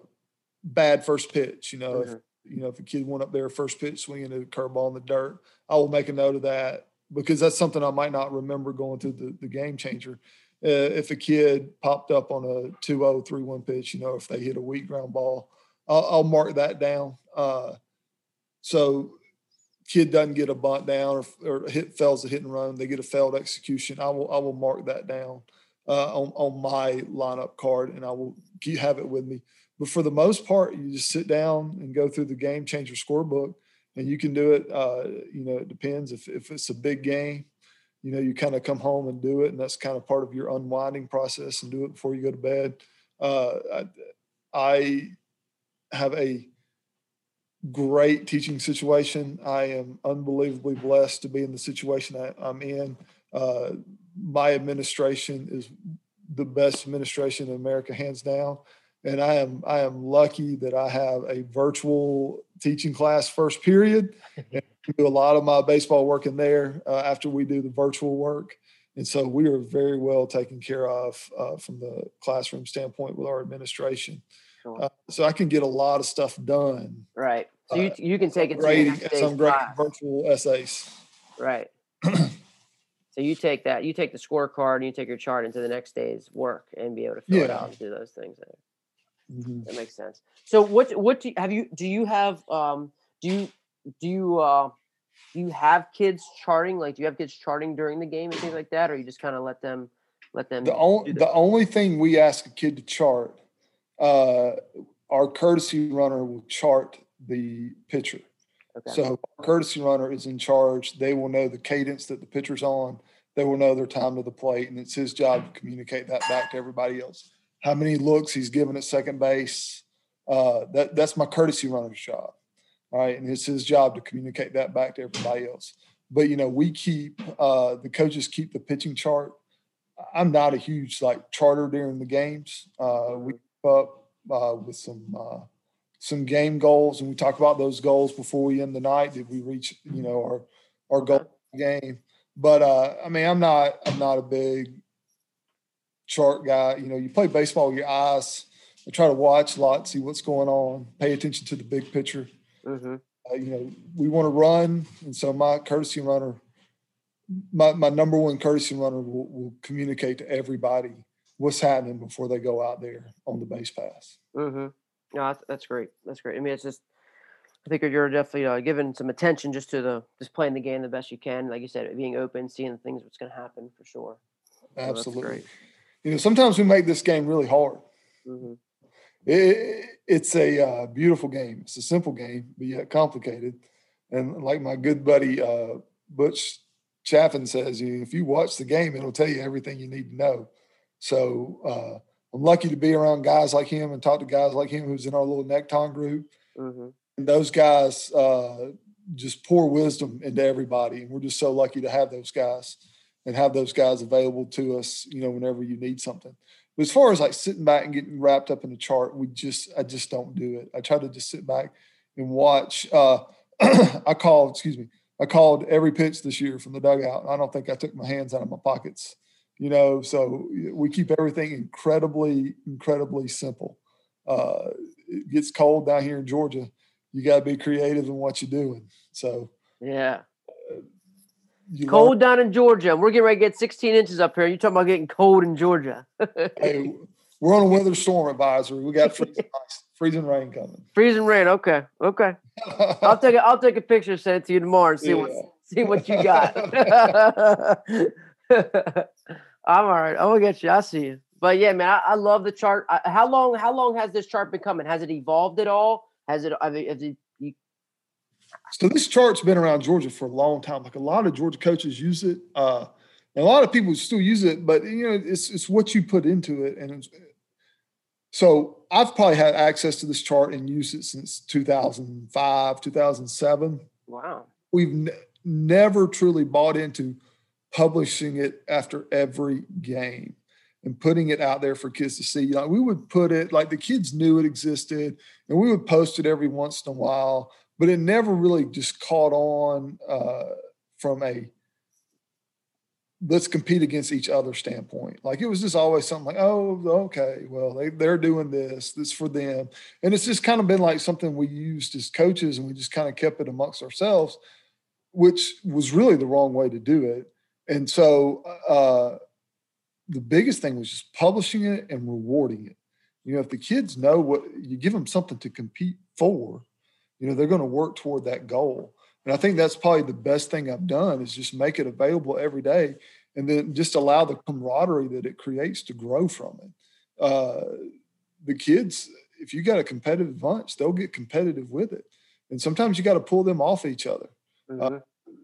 bad first pitch, you know, if Mhm. you know if a kid went up there first pitch swinging a curveball in the dirt, I will make a note of that because that's something I might not remember going through the, the game changer. Uh, if a kid popped up on a 2-0, 3-1 pitch, you know, if they hit a weak ground ball, I'll, I'll mark that down. Uh, so kid doesn't get a bunt down or, or hit fails a hit and run, they get a failed execution. I will I will mark that down uh, on on my lineup card, and I will have it with me. But for the most part, you just sit down and go through the game changer scorebook, and you can do it. Uh, you know, it depends if if it's a big game. You know, you kind of come home and do it, and that's kind of part of your unwinding process, and do it before you go to bed. Uh, I, I have a great teaching situation. I am unbelievably blessed to be in the situation that I'm in. Uh, my administration is the best administration in America, hands down. And I am I am lucky that I have a virtual teaching class first period. And do a lot of my baseball work in there uh, after we do the virtual work. And so we are very well taken care of uh, from the classroom standpoint with our administration. Sure. Uh, so I can get a lot of stuff done Right. So you uh, you can take it to the grading day's I'm class. virtual essays. Right. so you take that, you take the scorecard, and you take your chart into the next day's work and be able to fill it out and do those things. There. Mhm. That makes sense. So what what do you, have you do you have um do you do you uh do you have kids charting like do you have kids charting during the game and things like that or you just kind of let them let them The only the only thing we ask a kid to chart, uh, our courtesy runner will chart the pitcher. So our courtesy runner is in charge. They will know the cadence that the pitcher's on. They will know their time to the plate, and it's his job to communicate that back to everybody else. How many looks he's given at second base. Uh, that that's my courtesy runner's job. All right, and it's his job to communicate that back to everybody else. But you know, we keep uh, the coaches keep the pitching chart. I'm not a huge like charter during the games. Uh, we keep up uh, with some uh, some game goals, and we talk about those goals before we end the night. Did we reach you know our our goal Okay. in the game? But uh, I mean, I'm not I'm not a big chart guy. You know, you play baseball with your eyes. I try to watch a lot, see what's going on, pay attention to the big picture. hmm Uh, you know, we want to run, and so my courtesy runner, my, my number one courtesy runner will, will communicate to everybody what's happening before they go out there on the base pass. hmm No, that's, great. That's great. I mean, it's just, I think you're definitely uh, giving some attention just to the, just playing the game the best you can. Like you said, being open, seeing the things what's going to happen for sure. Absolutely. great. You know, sometimes we make this game really hard. hmm It, it's a uh, beautiful game. It's a simple game, but yet complicated. And like my good buddy uh, Butch Chaffin says, you if you watch the game, it'll tell you everything you need to know. So uh, I'm lucky to be around guys like him and talk to guys like him who's in our little Necton group. hmm And those guys uh, just pour wisdom into everybody, and we're just so lucky to have those guys and have those guys available to us. You know, whenever you need something. But as far as like sitting back and getting wrapped up in the chart, we just I just don't do it. I try to just sit back and watch. Uh, I called, excuse me, I called every pitch this year from the dugout. I don't think I took my hands out of my pockets you know. So we keep everything incredibly, incredibly simple. Uh, it gets cold down here in Georgia. You got to be creative in what you're doing. So yeah. cold learn. down in Georgia. We're getting ready to get 16 inches up here. You talking about getting cold in Georgia? hey, we're on a weather storm advisory. We got freezing, freezing rain coming. Freezing rain. Okay. Okay. I'll take a, I'll take a picture, send it to you tomorrow, and see yeah. what see what you got. I'm all right. I'm gonna get you. I see you. But yeah, man, I, I love the chart. I, how long? How long has this chart been coming? Has it evolved at all? Has it? I mean, has it you... so this chart's been around Georgia for a long time. Like a lot of Georgia coaches use it. Uh, a lot of people still use it, but you know, it's it's what you put into it, and so I've probably had access to this chart and used it since 2005, 2007. Wow. We've ne- never truly bought into publishing it after every game and putting it out there for kids to see. Like we would put it like the kids knew it existed and we would post it every once in a while, but it never really just caught on uh, from a let's compete against each other standpoint. Like it was just always something like, oh, okay, well, they, they're doing this, this for them. And it's just kind of been like something we used as coaches and we just kind of kept it amongst ourselves, which was really the wrong way to do it. And so uh, the biggest thing was just publishing it and rewarding it. You know, if the kids know what you give them something to compete for, you know, they're going to work toward that goal. And I think that's probably the best thing I've done is just make it available every day and then just allow the camaraderie that it creates to grow from it. Uh, the kids, if you got a competitive bunch, they'll get competitive with it. And sometimes you got to pull them off each other. Uh, mm-hmm. Uh,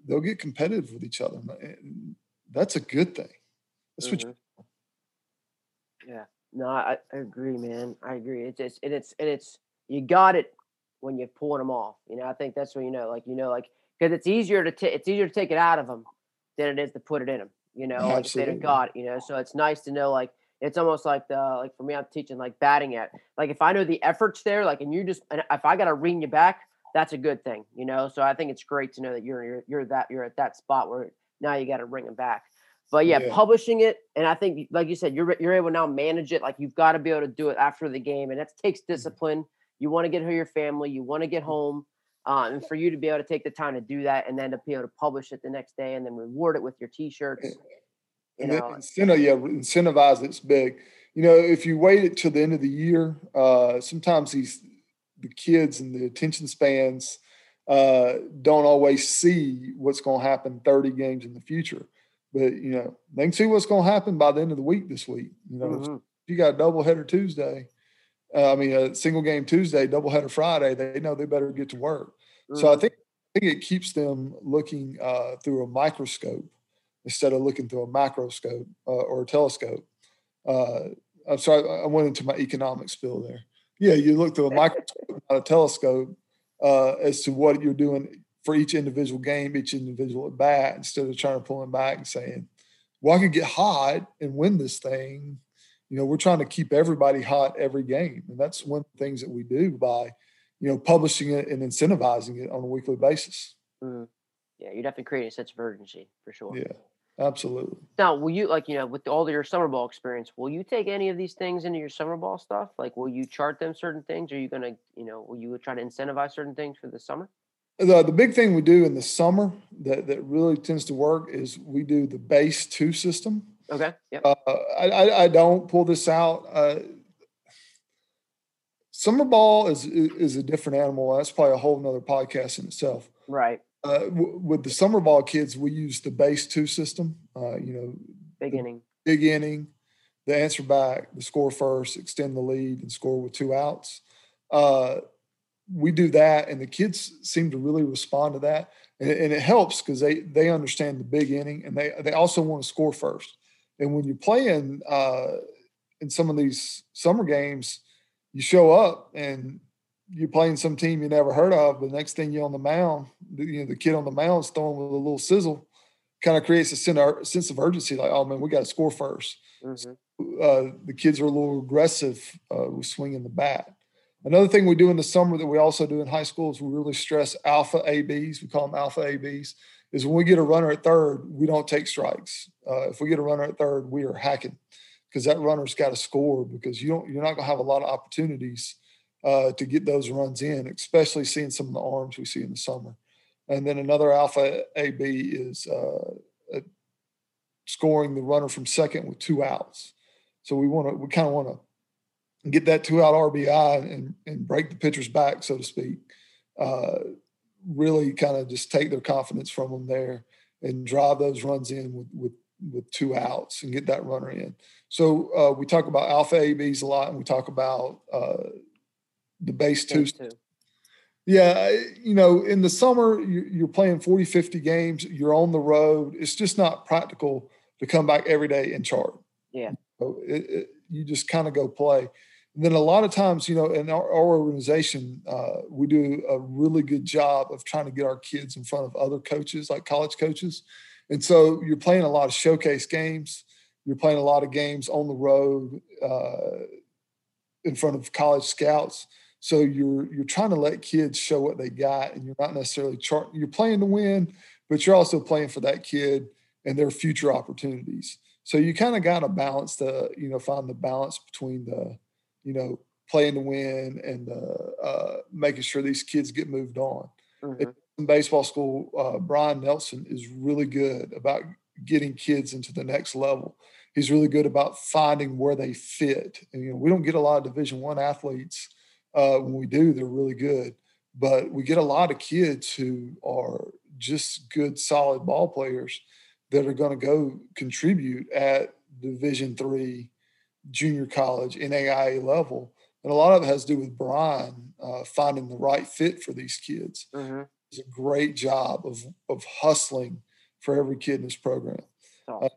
they'll get competitive with each other. And that's a good thing. That's mm-hmm. what you. Yeah. No, I, I, agree, man. I agree. It's, it's, and it's, and it's, you got it when you're pulling them off. You know, I think that's when you know, like you know, like because it's easier to t- it's easier to take it out of them than it is to put it in them. You know, like if they got it. You know, so it's nice to know like it's almost like the like for me, I'm teaching like batting it. Like if I know the efforts there, like and you just and if I got to ring you back, that's a good thing. You know, so I think it's great to know that you're you're, you're that you're at that spot where now you got to bring them back. But yeah, yeah, publishing it, and I think, like you said, you're you're able to now manage it. Like you've got to be able to do it after the game, and that takes mm-hmm. discipline. You want to get to your family. You want to get home. Uh, and for you to be able to take the time to do that and then to be able to publish it the next day and then reward it with your t-shirts you know incentive, yeah incentivize it's big you know if you wait it till the end of the year uh, sometimes these the kids and the attention spans uh, don't always see what's going to happen 30 games in the future but you know they can see what's going to happen by the end of the week this week you know mm-hmm. if you got a double header tuesday uh, I mean, a single game Tuesday, doubleheader Friday, they know they better get to work. Mm-hmm. So I mm-hmm. think, I think it keeps them looking uh, through a microscope instead of looking through a macroscope uh, or a telescope. Uh, I'm sorry, I went into my economics spill there. Yeah, you look through a microscope, a telescope, uh, as to what you're doing for each individual game, each individual at bat, instead of trying to pull them back and saying, "Well, I could get hot and win this thing." you know, we're trying to keep everybody hot every game. And that's one of the things that we do by, you know, publishing it and incentivizing it on a weekly basis. Mm. Yeah, you're definitely create a sense of urgency for sure. Yeah, absolutely. Now, will you like you know with all your summer ball experience, will you take any of these things into your summer ball stuff? Like, will you chart them certain things? Are you gonna you know will you try to incentivize certain things for the summer? The, the big thing we do in the summer that, that really tends to work is we do the base two system. Okay. Yep. Uh, I, I don't pull this out. Uh, summer ball is is a different animal. That's probably a whole nother podcast in itself. Right. Uh, w- with the summer ball kids, we use the base two system. Uh, you know, big inning, big inning, the answer back, the score first, extend the lead, and score with two outs. Uh, we do that, and the kids seem to really respond to that, and, and it helps because they they understand the big inning, and they they also want to score first. And when you're playing uh, in some of these summer games, you show up and you're playing some team you never heard of. The next thing you're on the mound, you know, the kid on the mound is throwing with a little sizzle, kind of creates a sense of urgency. Like, oh man, we got to score 1st mm-hmm. uh, the kids are a little aggressive uh, with swinging the bat. Another thing we do in the summer that we also do in high school is we really stress alpha ABs. We call them alpha ABs. is when we get a runner at third, we don't take strikes. Uh, if we get a runner at third, we are hacking because that runner's got to score because you don't you're not going to have a lot of opportunities uh, to get those runs in, especially seeing some of the arms we see in the summer. And then another alpha AB is uh, scoring the runner from second with two outs. So we want to we kind of want to get that two out RBI and and break the pitcher's back, so to speak. Uh, really kind of just take their confidence from them there and drive those runs in with with with two outs and get that runner in. So uh, we talk about alpha ABs a lot, and we talk about uh, the base two. two. Yeah, you know, in the summer, you're playing 40, 50 games, you're on the road. It's just not practical to come back every day and chart. Yeah. So it, it, you just kind of go play. And then a lot of times, you know, in our, our organization, uh, we do a really good job of trying to get our kids in front of other coaches, like college coaches. And so you're playing a lot of showcase games. You're playing a lot of games on the road uh, in front of college scouts. So you're you're trying to let kids show what they got, and you're not necessarily chart. You're playing to win, but you're also playing for that kid and their future opportunities. So you kind of got to balance the, you know, find the balance between the, you know, playing to win and uh, uh, making sure these kids get moved on. Mm-hmm. In baseball school, uh, Brian Nelson is really good about getting kids into the next level. He's really good about finding where they fit. And, you know, we don't get a lot of Division One athletes. Uh, when we do, they're really good, but we get a lot of kids who are just good, solid ball players that are going to go contribute at Division three, junior college, NAIA level. And a lot of it has to do with Brian uh, finding the right fit for these kids. Mm-hmm. It's a great job of, of hustling for every kid in this program. Uh,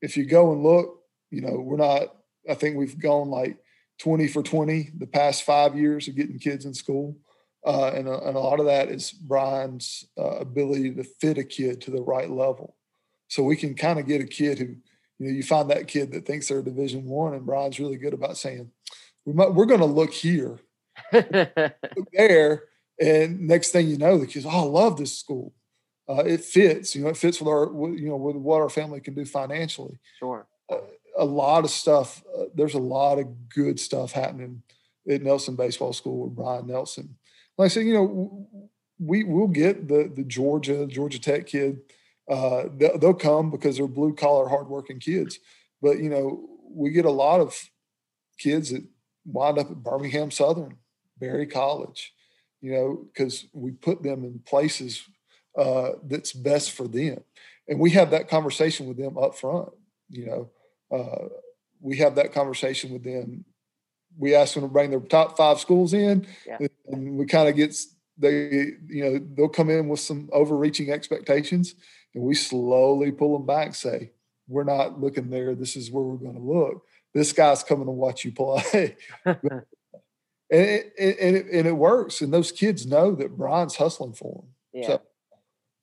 if you go and look, you know, we're not, I think we've gone like 20 for 20 the past five years of getting kids in school. Uh, and, a, and, a, lot of that is Brian's uh, ability to fit a kid to the right level. So we can kind of get a kid who, you know, you find that kid that thinks they're Division One, and Brian's really good about saying, we might, we're going to look here, look there, and next thing you know, the kids, oh, I love this school. Uh, it fits, you know, it fits with our, you know, with what our family can do financially. Sure. A lot of stuff. Uh, there's a lot of good stuff happening at Nelson Baseball School with Brian Nelson. Like I said, you know, we will get the the Georgia Georgia Tech kid uh, they'll, they'll come because they're blue collar, hardworking kids. But you know, we get a lot of kids that wind up at Birmingham Southern, Berry College, you know, because we put them in places uh, that's best for them, and we have that conversation with them up front. You know, uh, we have that conversation with them. We ask them to bring their top five schools in, yeah. and we kind of get they, you know, they'll come in with some overreaching expectations and we slowly pull them back, say, we're not looking there. This is where we're going to look. This guy's coming to watch you play. and, it, and, it, and it works. And those kids know that Brian's hustling for them. Yeah. So,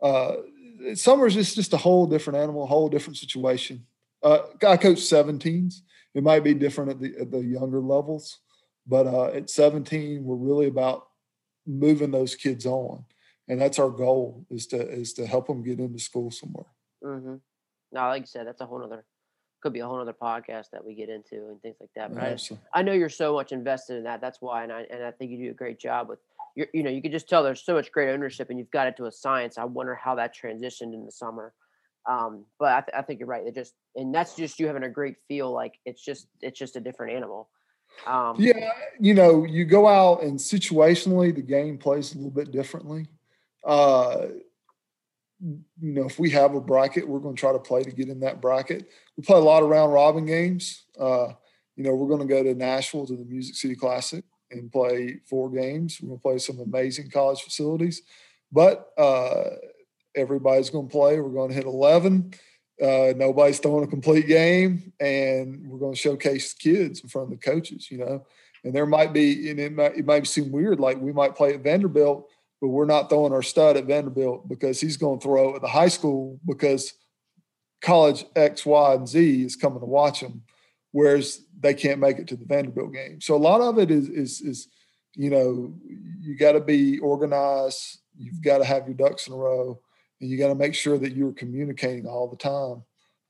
uh, summer's just, just a whole different animal, a whole different situation. Uh, I coach 17s. It might be different at the, at the younger levels, but uh, at 17, we're really about moving those kids on and that's our goal is to is to help them get into school somewhere. Mm-hmm. No, like you said, that's a whole other could be a whole other podcast that we get into and things like that. But I, I, know you're so much invested in that. That's why, and I and I think you do a great job with. You you know, you can just tell there's so much great ownership, and you've got it to a science. I wonder how that transitioned in the summer. Um, but I, th- I think you're right. It just and that's just you having a great feel. Like it's just it's just a different animal. Um, yeah, you know, you go out and situationally the game plays a little bit differently. Uh, you know, if we have a bracket, we're going to try to play to get in that bracket. We play a lot of round robin games. Uh, you know, we're going to go to Nashville to the Music City Classic and play four games. We're going to play some amazing college facilities, but uh, everybody's going to play. We're going to hit 11. Uh, nobody's throwing a complete game, and we're going to showcase kids in front of the coaches, you know. And there might be, and it might, it might seem weird, like we might play at Vanderbilt but we're not throwing our stud at Vanderbilt because he's going to throw at the high school because college X, Y, and Z is coming to watch him, whereas they can't make it to the Vanderbilt game. So a lot of it is is is you know you got to be organized. You've got to have your ducks in a row, and you got to make sure that you're communicating all the time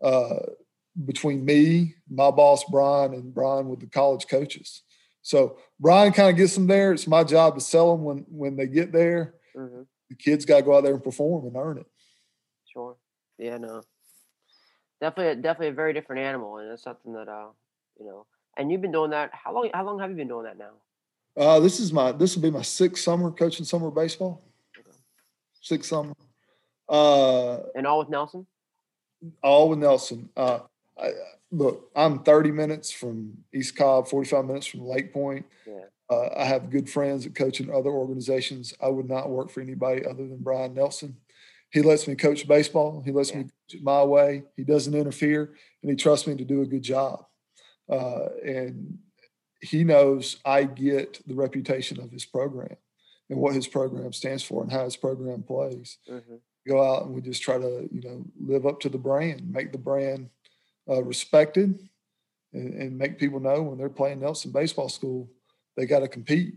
uh, between me, my boss Brian, and Brian with the college coaches. So Brian kind of gets them there. It's my job to sell them when when they get there. Mm-hmm. The kids got to go out there and perform and earn it. Sure. Yeah. No. Definitely, definitely a very different animal, and it's something that uh, you know. And you've been doing that. How long? How long have you been doing that now? Uh, this is my this will be my sixth summer coaching summer baseball. Okay. Sixth summer. Uh, and all with Nelson. All with Nelson. Uh, I, look, I'm 30 minutes from East Cobb, 45 minutes from Lake Point. Yeah. Uh, I have good friends that coach in other organizations. I would not work for anybody other than Brian Nelson. He lets me coach baseball. He lets yeah. me coach it my way. He doesn't interfere, and he trusts me to do a good job. Uh, and he knows I get the reputation of his program and what his program stands for and how his program plays. Mm-hmm. Go out and we just try to, you know, live up to the brand, make the brand uh, respected, and, and, make people know when they're playing Nelson Baseball School, they got to compete.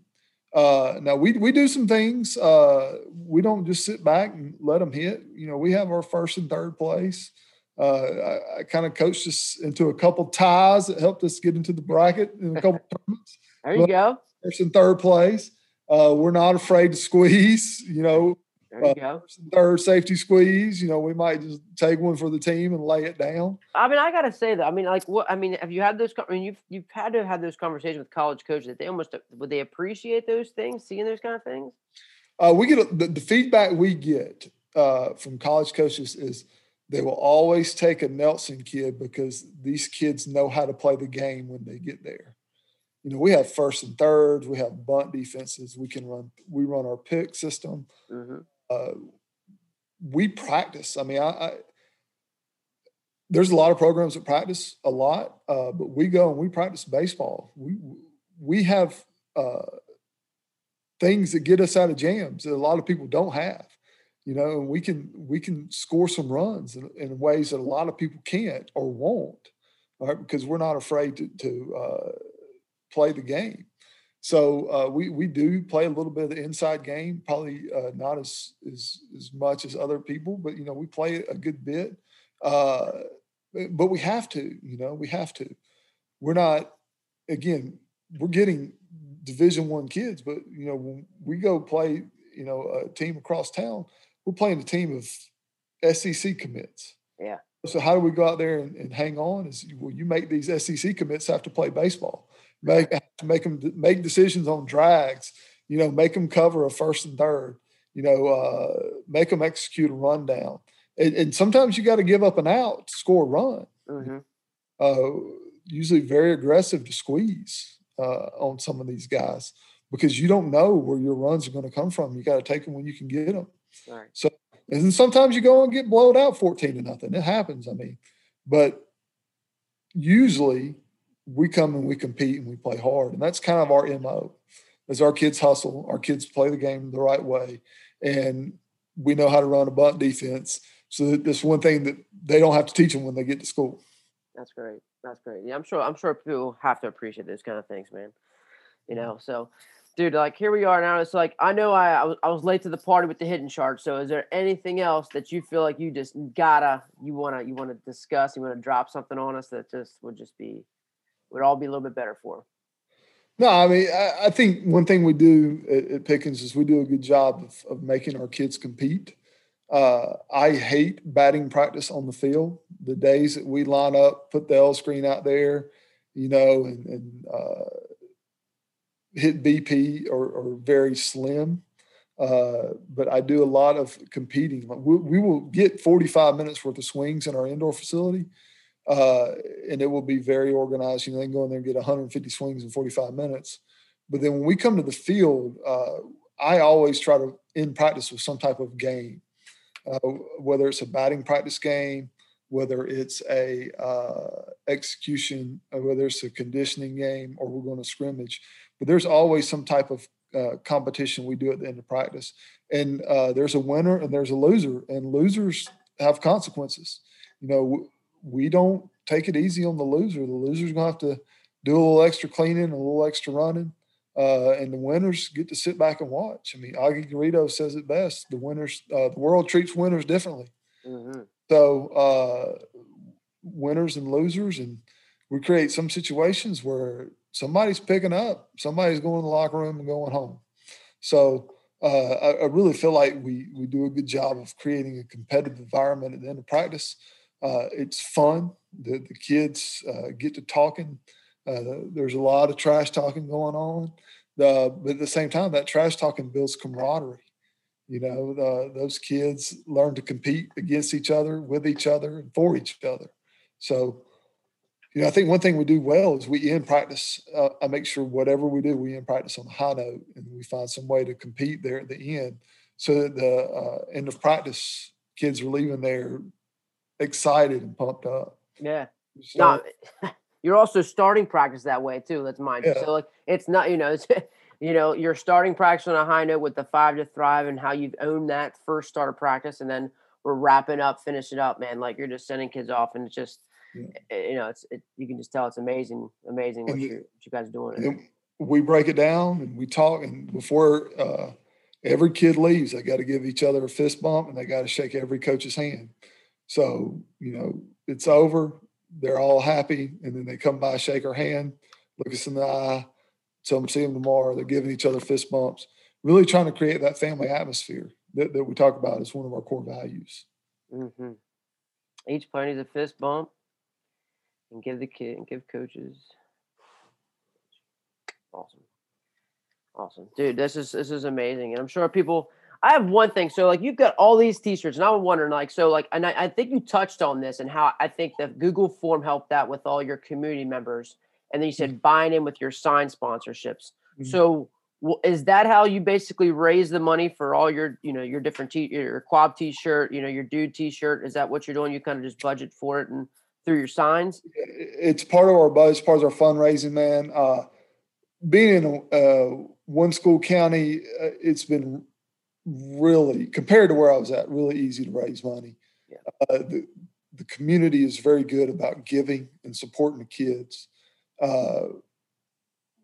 Uh, now we we do some things. Uh, we don't just sit back and let them hit. You know, we have our first and third place. Uh, I, I kind of coached us into a couple ties that helped us get into the bracket in a couple tournaments. There you but go. First and third place. Uh, we're not afraid to squeeze. You know, there you uh, go. Third safety squeeze. You know, we might just take one for the team and lay it down. I mean, I gotta say that. I mean, like, what? I mean, have you had those? I mean, you've you've had to have those conversations with college coaches. That they almost would they appreciate those things, seeing those kind of things. Uh, we get the, the, feedback we get uh, from college coaches is they will always take a Nelson kid because these kids know how to play the game when they get there. You know, we have first and thirds, we have bunt defenses, we can run, we run our pick system. Mm-hmm uh, we practice. I mean, I, I, there's a lot of programs that practice a lot, uh, but we go and we practice baseball. We we have uh, things that get us out of jams that a lot of people don't have. You know, and we can we can score some runs in, in ways that a lot of people can't or won't, right? Because we're not afraid to, to uh, play the game. So uh, we we do play a little bit of the inside game, probably uh, not as as as much as other people, but you know we play a good bit. Uh, but we have to, you know, we have to. We're not again. We're getting Division One kids, but you know when we go play, you know, a team across town, we're playing a team of SEC commits. Yeah. So how do we go out there and, and hang on? Is well, you make these SEC commits have to play baseball make make them make decisions on drags. You know, make them cover a first and third. You know, uh, make them execute a rundown. And, and sometimes you got to give up an out to score a run. Mm-hmm. Uh, usually, very aggressive to squeeze uh, on some of these guys because you don't know where your runs are going to come from. You got to take them when you can get them. Right. So, and then sometimes you go and get blown out fourteen to nothing. It happens. I mean, but usually we come and we compete and we play hard. And that's kind of our MO as our kids hustle, our kids play the game the right way. And we know how to run a bunt defense. So that's one thing that they don't have to teach them when they get to school. That's great. That's great. Yeah, I'm sure. I'm sure people have to appreciate those kind of things, man. You know, so dude, like here we are now. It's like I know I I was, I was late to the party with the hidden chart. So is there anything else that you feel like you just gotta you wanna you wanna discuss? You wanna drop something on us that just would just be would all be a little bit better for. No, I mean, I, I think one thing we do at, at, Pickens is we do a good job of, of making our kids compete. Uh, I hate batting practice on the field. The days that we line up, put the L screen out there, you know, and, and uh, hit BP are, are very slim. Uh, but I do a lot of competing. We, we, will get 45 minutes worth of swings in our indoor facility, uh, and it will be very organized. You know, they can go in there and get 150 swings in 45 minutes. But then when we come to the field, uh, I always try to end practice with some type of game, uh, whether it's a batting practice game, whether it's a uh, execution, whether it's a conditioning game, or we're going to scrimmage. But there's always some type of uh, competition we do at the end of practice, and uh, there's a winner and there's a loser, and losers have consequences. You know, we don't take it easy on the loser. The loser's gonna have to do a little extra cleaning, a little extra running. uh, and the winners get to sit back and watch. I mean, Augie Garrido says it best: the winners, uh, the world treats winners differently. Mm-hmm. So uh, winners and losers, and we create some situations where somebody's picking up, somebody's going to the locker room and going home. So uh, I, I, really feel like we we do a good job of creating a competitive environment at the end of practice. Uh, it's fun. The, the kids uh, get to talking. Uh, there's a lot of trash talking going on, but at the same time, that trash talking builds camaraderie. You know, those kids learn to compete against each other, with each other, and for each other. So you know, I think one thing we do well is we end practice. Uh, I make sure whatever we do, we end practice on a high note, and we find some way to compete there at the end, so that the uh, end of practice, kids are leaving there excited and pumped up. Yeah. So, no, you're also starting practice that way too. Let's mind yeah. you. So like, it's not you know, it's you know, you're starting practice on a high note with the five to thrive and how you've owned that first start of practice, and then we're wrapping up, finishing up, man. Like you're just sending kids off, and it's just yeah. you know, it's it, you can just tell it's amazing, amazing what, you, what you guys are doing. we break it down and we talk, and before uh, every kid leaves, they got to give each other a fist bump and they got to shake every coach's hand. So you know, it's over. They're all happy, and then they come by, shake our hand, look us in the eye, tell them see them tomorrow. They're giving each other fist bumps. Really trying to create that family atmosphere that, that we talk about as one of our core values. Mm-hmm. Each player a fist bump and give the kid and give coaches. Awesome, awesome, dude. This is this is amazing, and I'm sure people. I have one thing. So like you've got all these T-shirts, and I'm wondering like so like, and I, I think you touched on this and how I think the Google form helped that with all your community members, and then you said mm-hmm. buying in with your sign sponsorships. Mm-hmm. So is that how you basically raise the money for all your you know your different t your quad t-shirt you know your dude t-shirt is that what you're doing you kind of just budget for it and through your signs? It's part of our budget, part of our fundraising, man. Uh, being in uh, one school county, uh, it's been really, compared to where I was at, really easy to raise money. Yeah. Uh, the, the community is very good about giving and supporting the kids. Uh,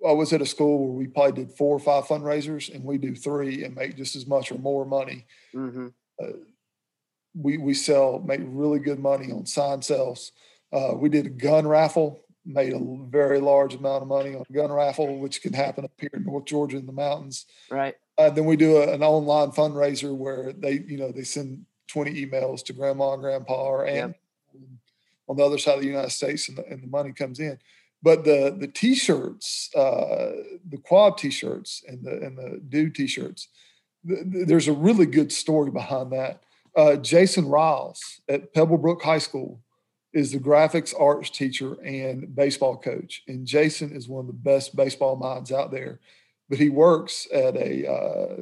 I was at a school where we probably did four or five fundraisers, and we do three and make just as much or more money. Mm-hmm. Uh, we we sell make really good money on sign sales. Uh, we did a gun raffle, made a very large amount of money on a gun raffle, which can happen up here in North Georgia in the mountains. Right. Uh, then we do a, an online fundraiser where they, you know, they send 20 emails to grandma and grandpa or aunt yep. on the other side of the United States, and the, and the money comes in. But the the t-shirts, uh, the quad t-shirts, and the and the dude t-shirts, th- there's a really good story behind that. Uh, Jason Ryals at Pebblebrook High School is the graphics arts teacher and baseball coach. And Jason is one of the best baseball minds out there. But he works at a uh,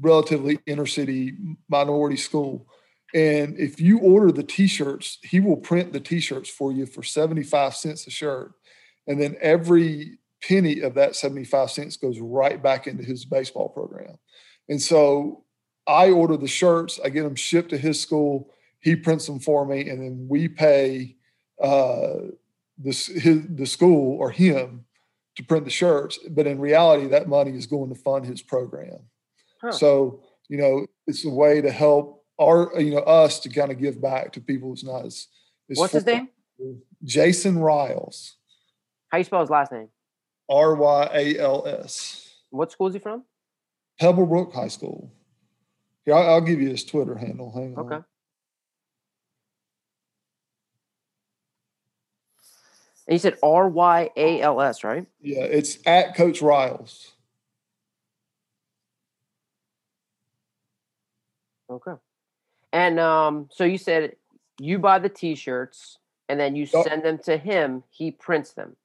relatively inner city minority school. And if you order the t shirts, he will print the t shirts for you for 75 cents a shirt. And then every penny of that 75 cents goes right back into his baseball program. And so I order the shirts, I get them shipped to his school he prints them for me, and then we pay uh, the his, the school or him to print the shirts. But in reality, that money is going to fund his program. Huh. So you know, it's a way to help our you know us to kind of give back to people who's not as. as What's his name? Jason Ryals. How you spell his last name? R Y A L S. What school is he from? Pebblebrook High School. Here, I'll, I'll give you his Twitter handle. Hang on. Okay. And you said R Y A L S, right? Yeah, it's at Coach Ryals. Okay. And um, so you said you buy the T-shirts and then you send them to him. He prints them.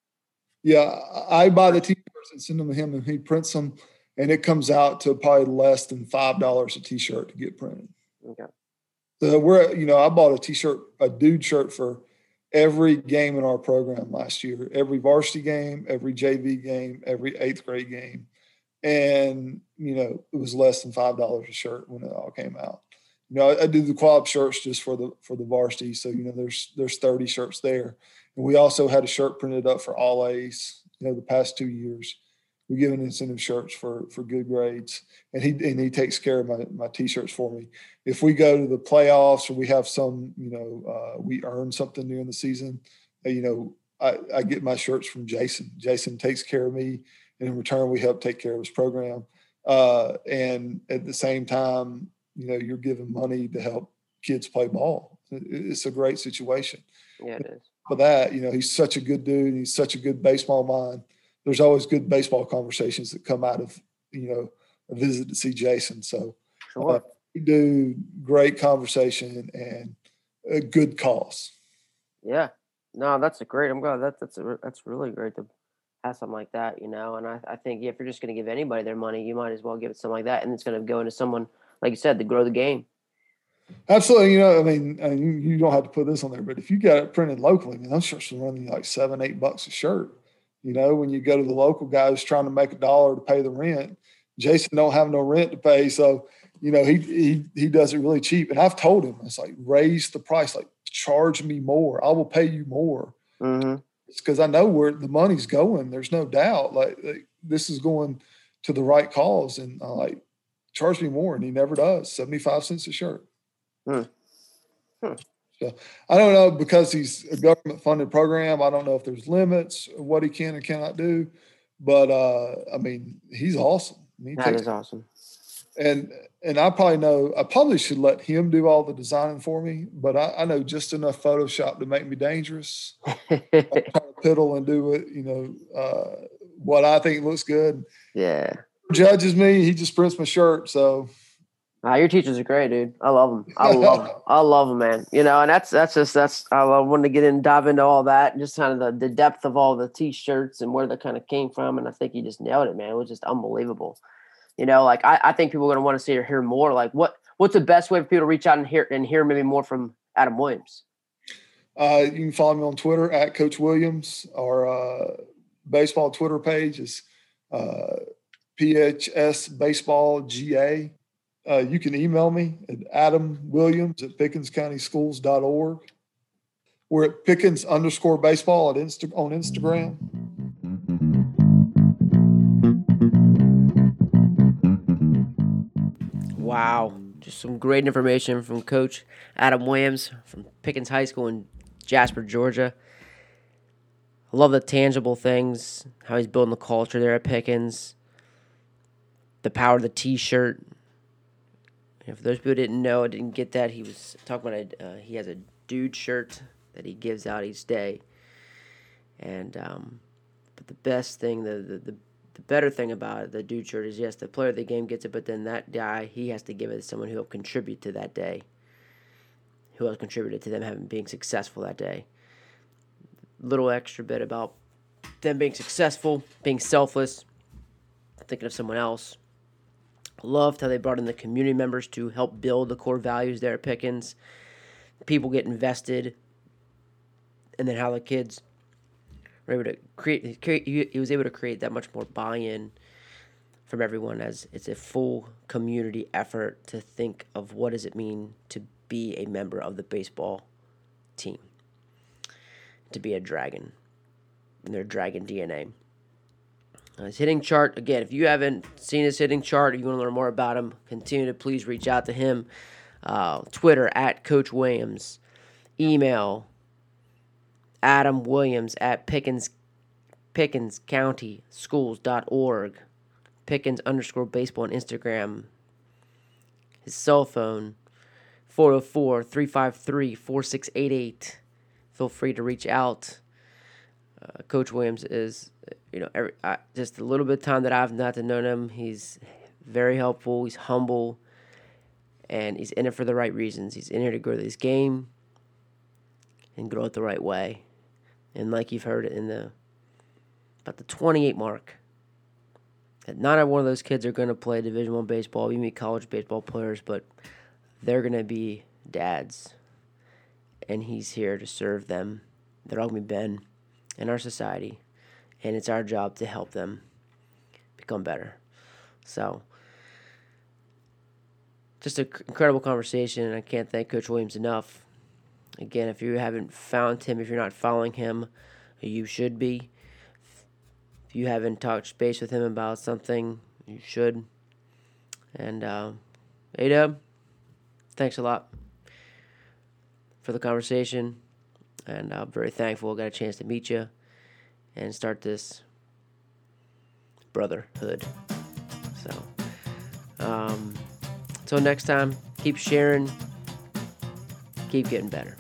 Yeah, I buy the T-shirts and send them to him, and he prints them, and it comes out to probably less than five dollars a T-shirt to get printed. Okay. So we're, you know, I bought a T-shirt, a dude shirt for every game in our program last year, every varsity game, every JV game, every eighth grade game. And, you know, it was less than $5 a shirt when it all came out. You know, I, I do the quad shirts just for the, for the varsity. So, you know, there's, there's 30 shirts there. And we also had a shirt printed up for all A's you know, the past two years. We give an incentive shirts for for good grades, and he and he takes care of my my t-shirts for me. If we go to the playoffs or we have some, you know, uh, we earn something during the season, uh, you know, I, I get my shirts from Jason. Jason takes care of me, and in return, we help take care of his program. Uh, and at the same time, you know, you're giving money to help kids play ball. It's a great situation. Yeah, it is. For that, you know, he's such a good dude. He's such a good baseball mind there's always good baseball conversations that come out of you know a visit to see Jason. So sure. uh, we do great conversation and a good cause. Yeah, no, that's a great. I'm glad that that's a, that's really great to have something like that, you know. And I, I think if you're just going to give anybody their money, you might as well give it something like that, and it's going to go into someone like you said to grow the game. Absolutely, you know, I mean, I mean, you don't have to put this on there, but if you got it printed locally, I mean, those shirts are running like seven, eight bucks a shirt. You know, when you go to the local guy who's trying to make a dollar to pay the rent, Jason don't have no rent to pay, so you know he he he does it really cheap. And I've told him it's like raise the price, like charge me more. I will pay you more. Mm-hmm. It's because I know where the money's going. There's no doubt. Like, like this is going to the right cause, and I like charge me more, and he never does. Seventy five cents a shirt. Hmm. Hmm. So I don't know because he's a government funded program. I don't know if there's limits of what he can and cannot do, but uh, I mean, he's awesome. He that takes, awesome. And and I probably know I probably should let him do all the designing for me, but I, I know just enough Photoshop to make me dangerous. I try to piddle and do it, you know, uh, what I think looks good. Yeah. Judges me. He just prints my shirt, so Nah, your teachers are great, dude. I love them. I love them. I love them, man. You know, and that's that's just that's I love wanting to get in, dive into all that, and just kind of the, the depth of all the t-shirts and where they kind of came from. And I think you just nailed it, man. It was just unbelievable. You know, like I, I think people are gonna want to see or hear more. Like, what what's the best way for people to reach out and hear and hear maybe more from Adam Williams? Uh, you can follow me on Twitter at Coach Williams. Our uh, baseball Twitter page is uh, PHS Baseball GA uh, you can email me at Adam Williams at PickensCountySchools.org. We're at Pickens underscore baseball at Insta- on Instagram. Wow. Just some great information from Coach Adam Williams from Pickens High School in Jasper, Georgia. I love the tangible things, how he's building the culture there at Pickens, the power of the t shirt, for those people who didn't know, I didn't get that, he was talking about a, uh, he has a dude shirt that he gives out each day. And um, but the best thing, the, the the the better thing about the dude shirt is yes, the player of the game gets it, but then that guy he has to give it to someone who will contribute to that day, who has contributed to them having being successful that day. Little extra bit about them being successful, being selfless, thinking of someone else, Loved how they brought in the community members to help build the core values there at Pickens. People get invested, and then how the kids were able to create. create he was able to create that much more buy-in from everyone as it's a full community effort to think of what does it mean to be a member of the baseball team, to be a dragon, and their dragon DNA. Uh, his hitting chart, again, if you haven't seen his hitting chart you want to learn more about him, continue to please reach out to him. Uh, Twitter at Coach Williams. Email Adam Williams at Pickens, Pickens County Schools.org. Pickens underscore baseball on Instagram. His cell phone 404 353 4688. Feel free to reach out. Uh, Coach Williams is you know, every, I, just a little bit of time that I've not to know him, he's very helpful. He's humble, and he's in it for the right reasons. He's in here to grow this game and grow it the right way. And like you've heard in the about the 28 mark, that not every one of those kids are going to play Division One baseball, even college baseball players, but they're going to be dads, and he's here to serve them. They're all going to be Ben in our society and it's our job to help them become better. So, just an incredible conversation. I can't thank Coach Williams enough. Again, if you haven't found him, if you're not following him, you should be. If you haven't talked space with him about something, you should. And uh, Adub, thanks a lot for the conversation, and I'm very thankful I got a chance to meet you and start this brotherhood. So, um, until next time, keep sharing, keep getting better.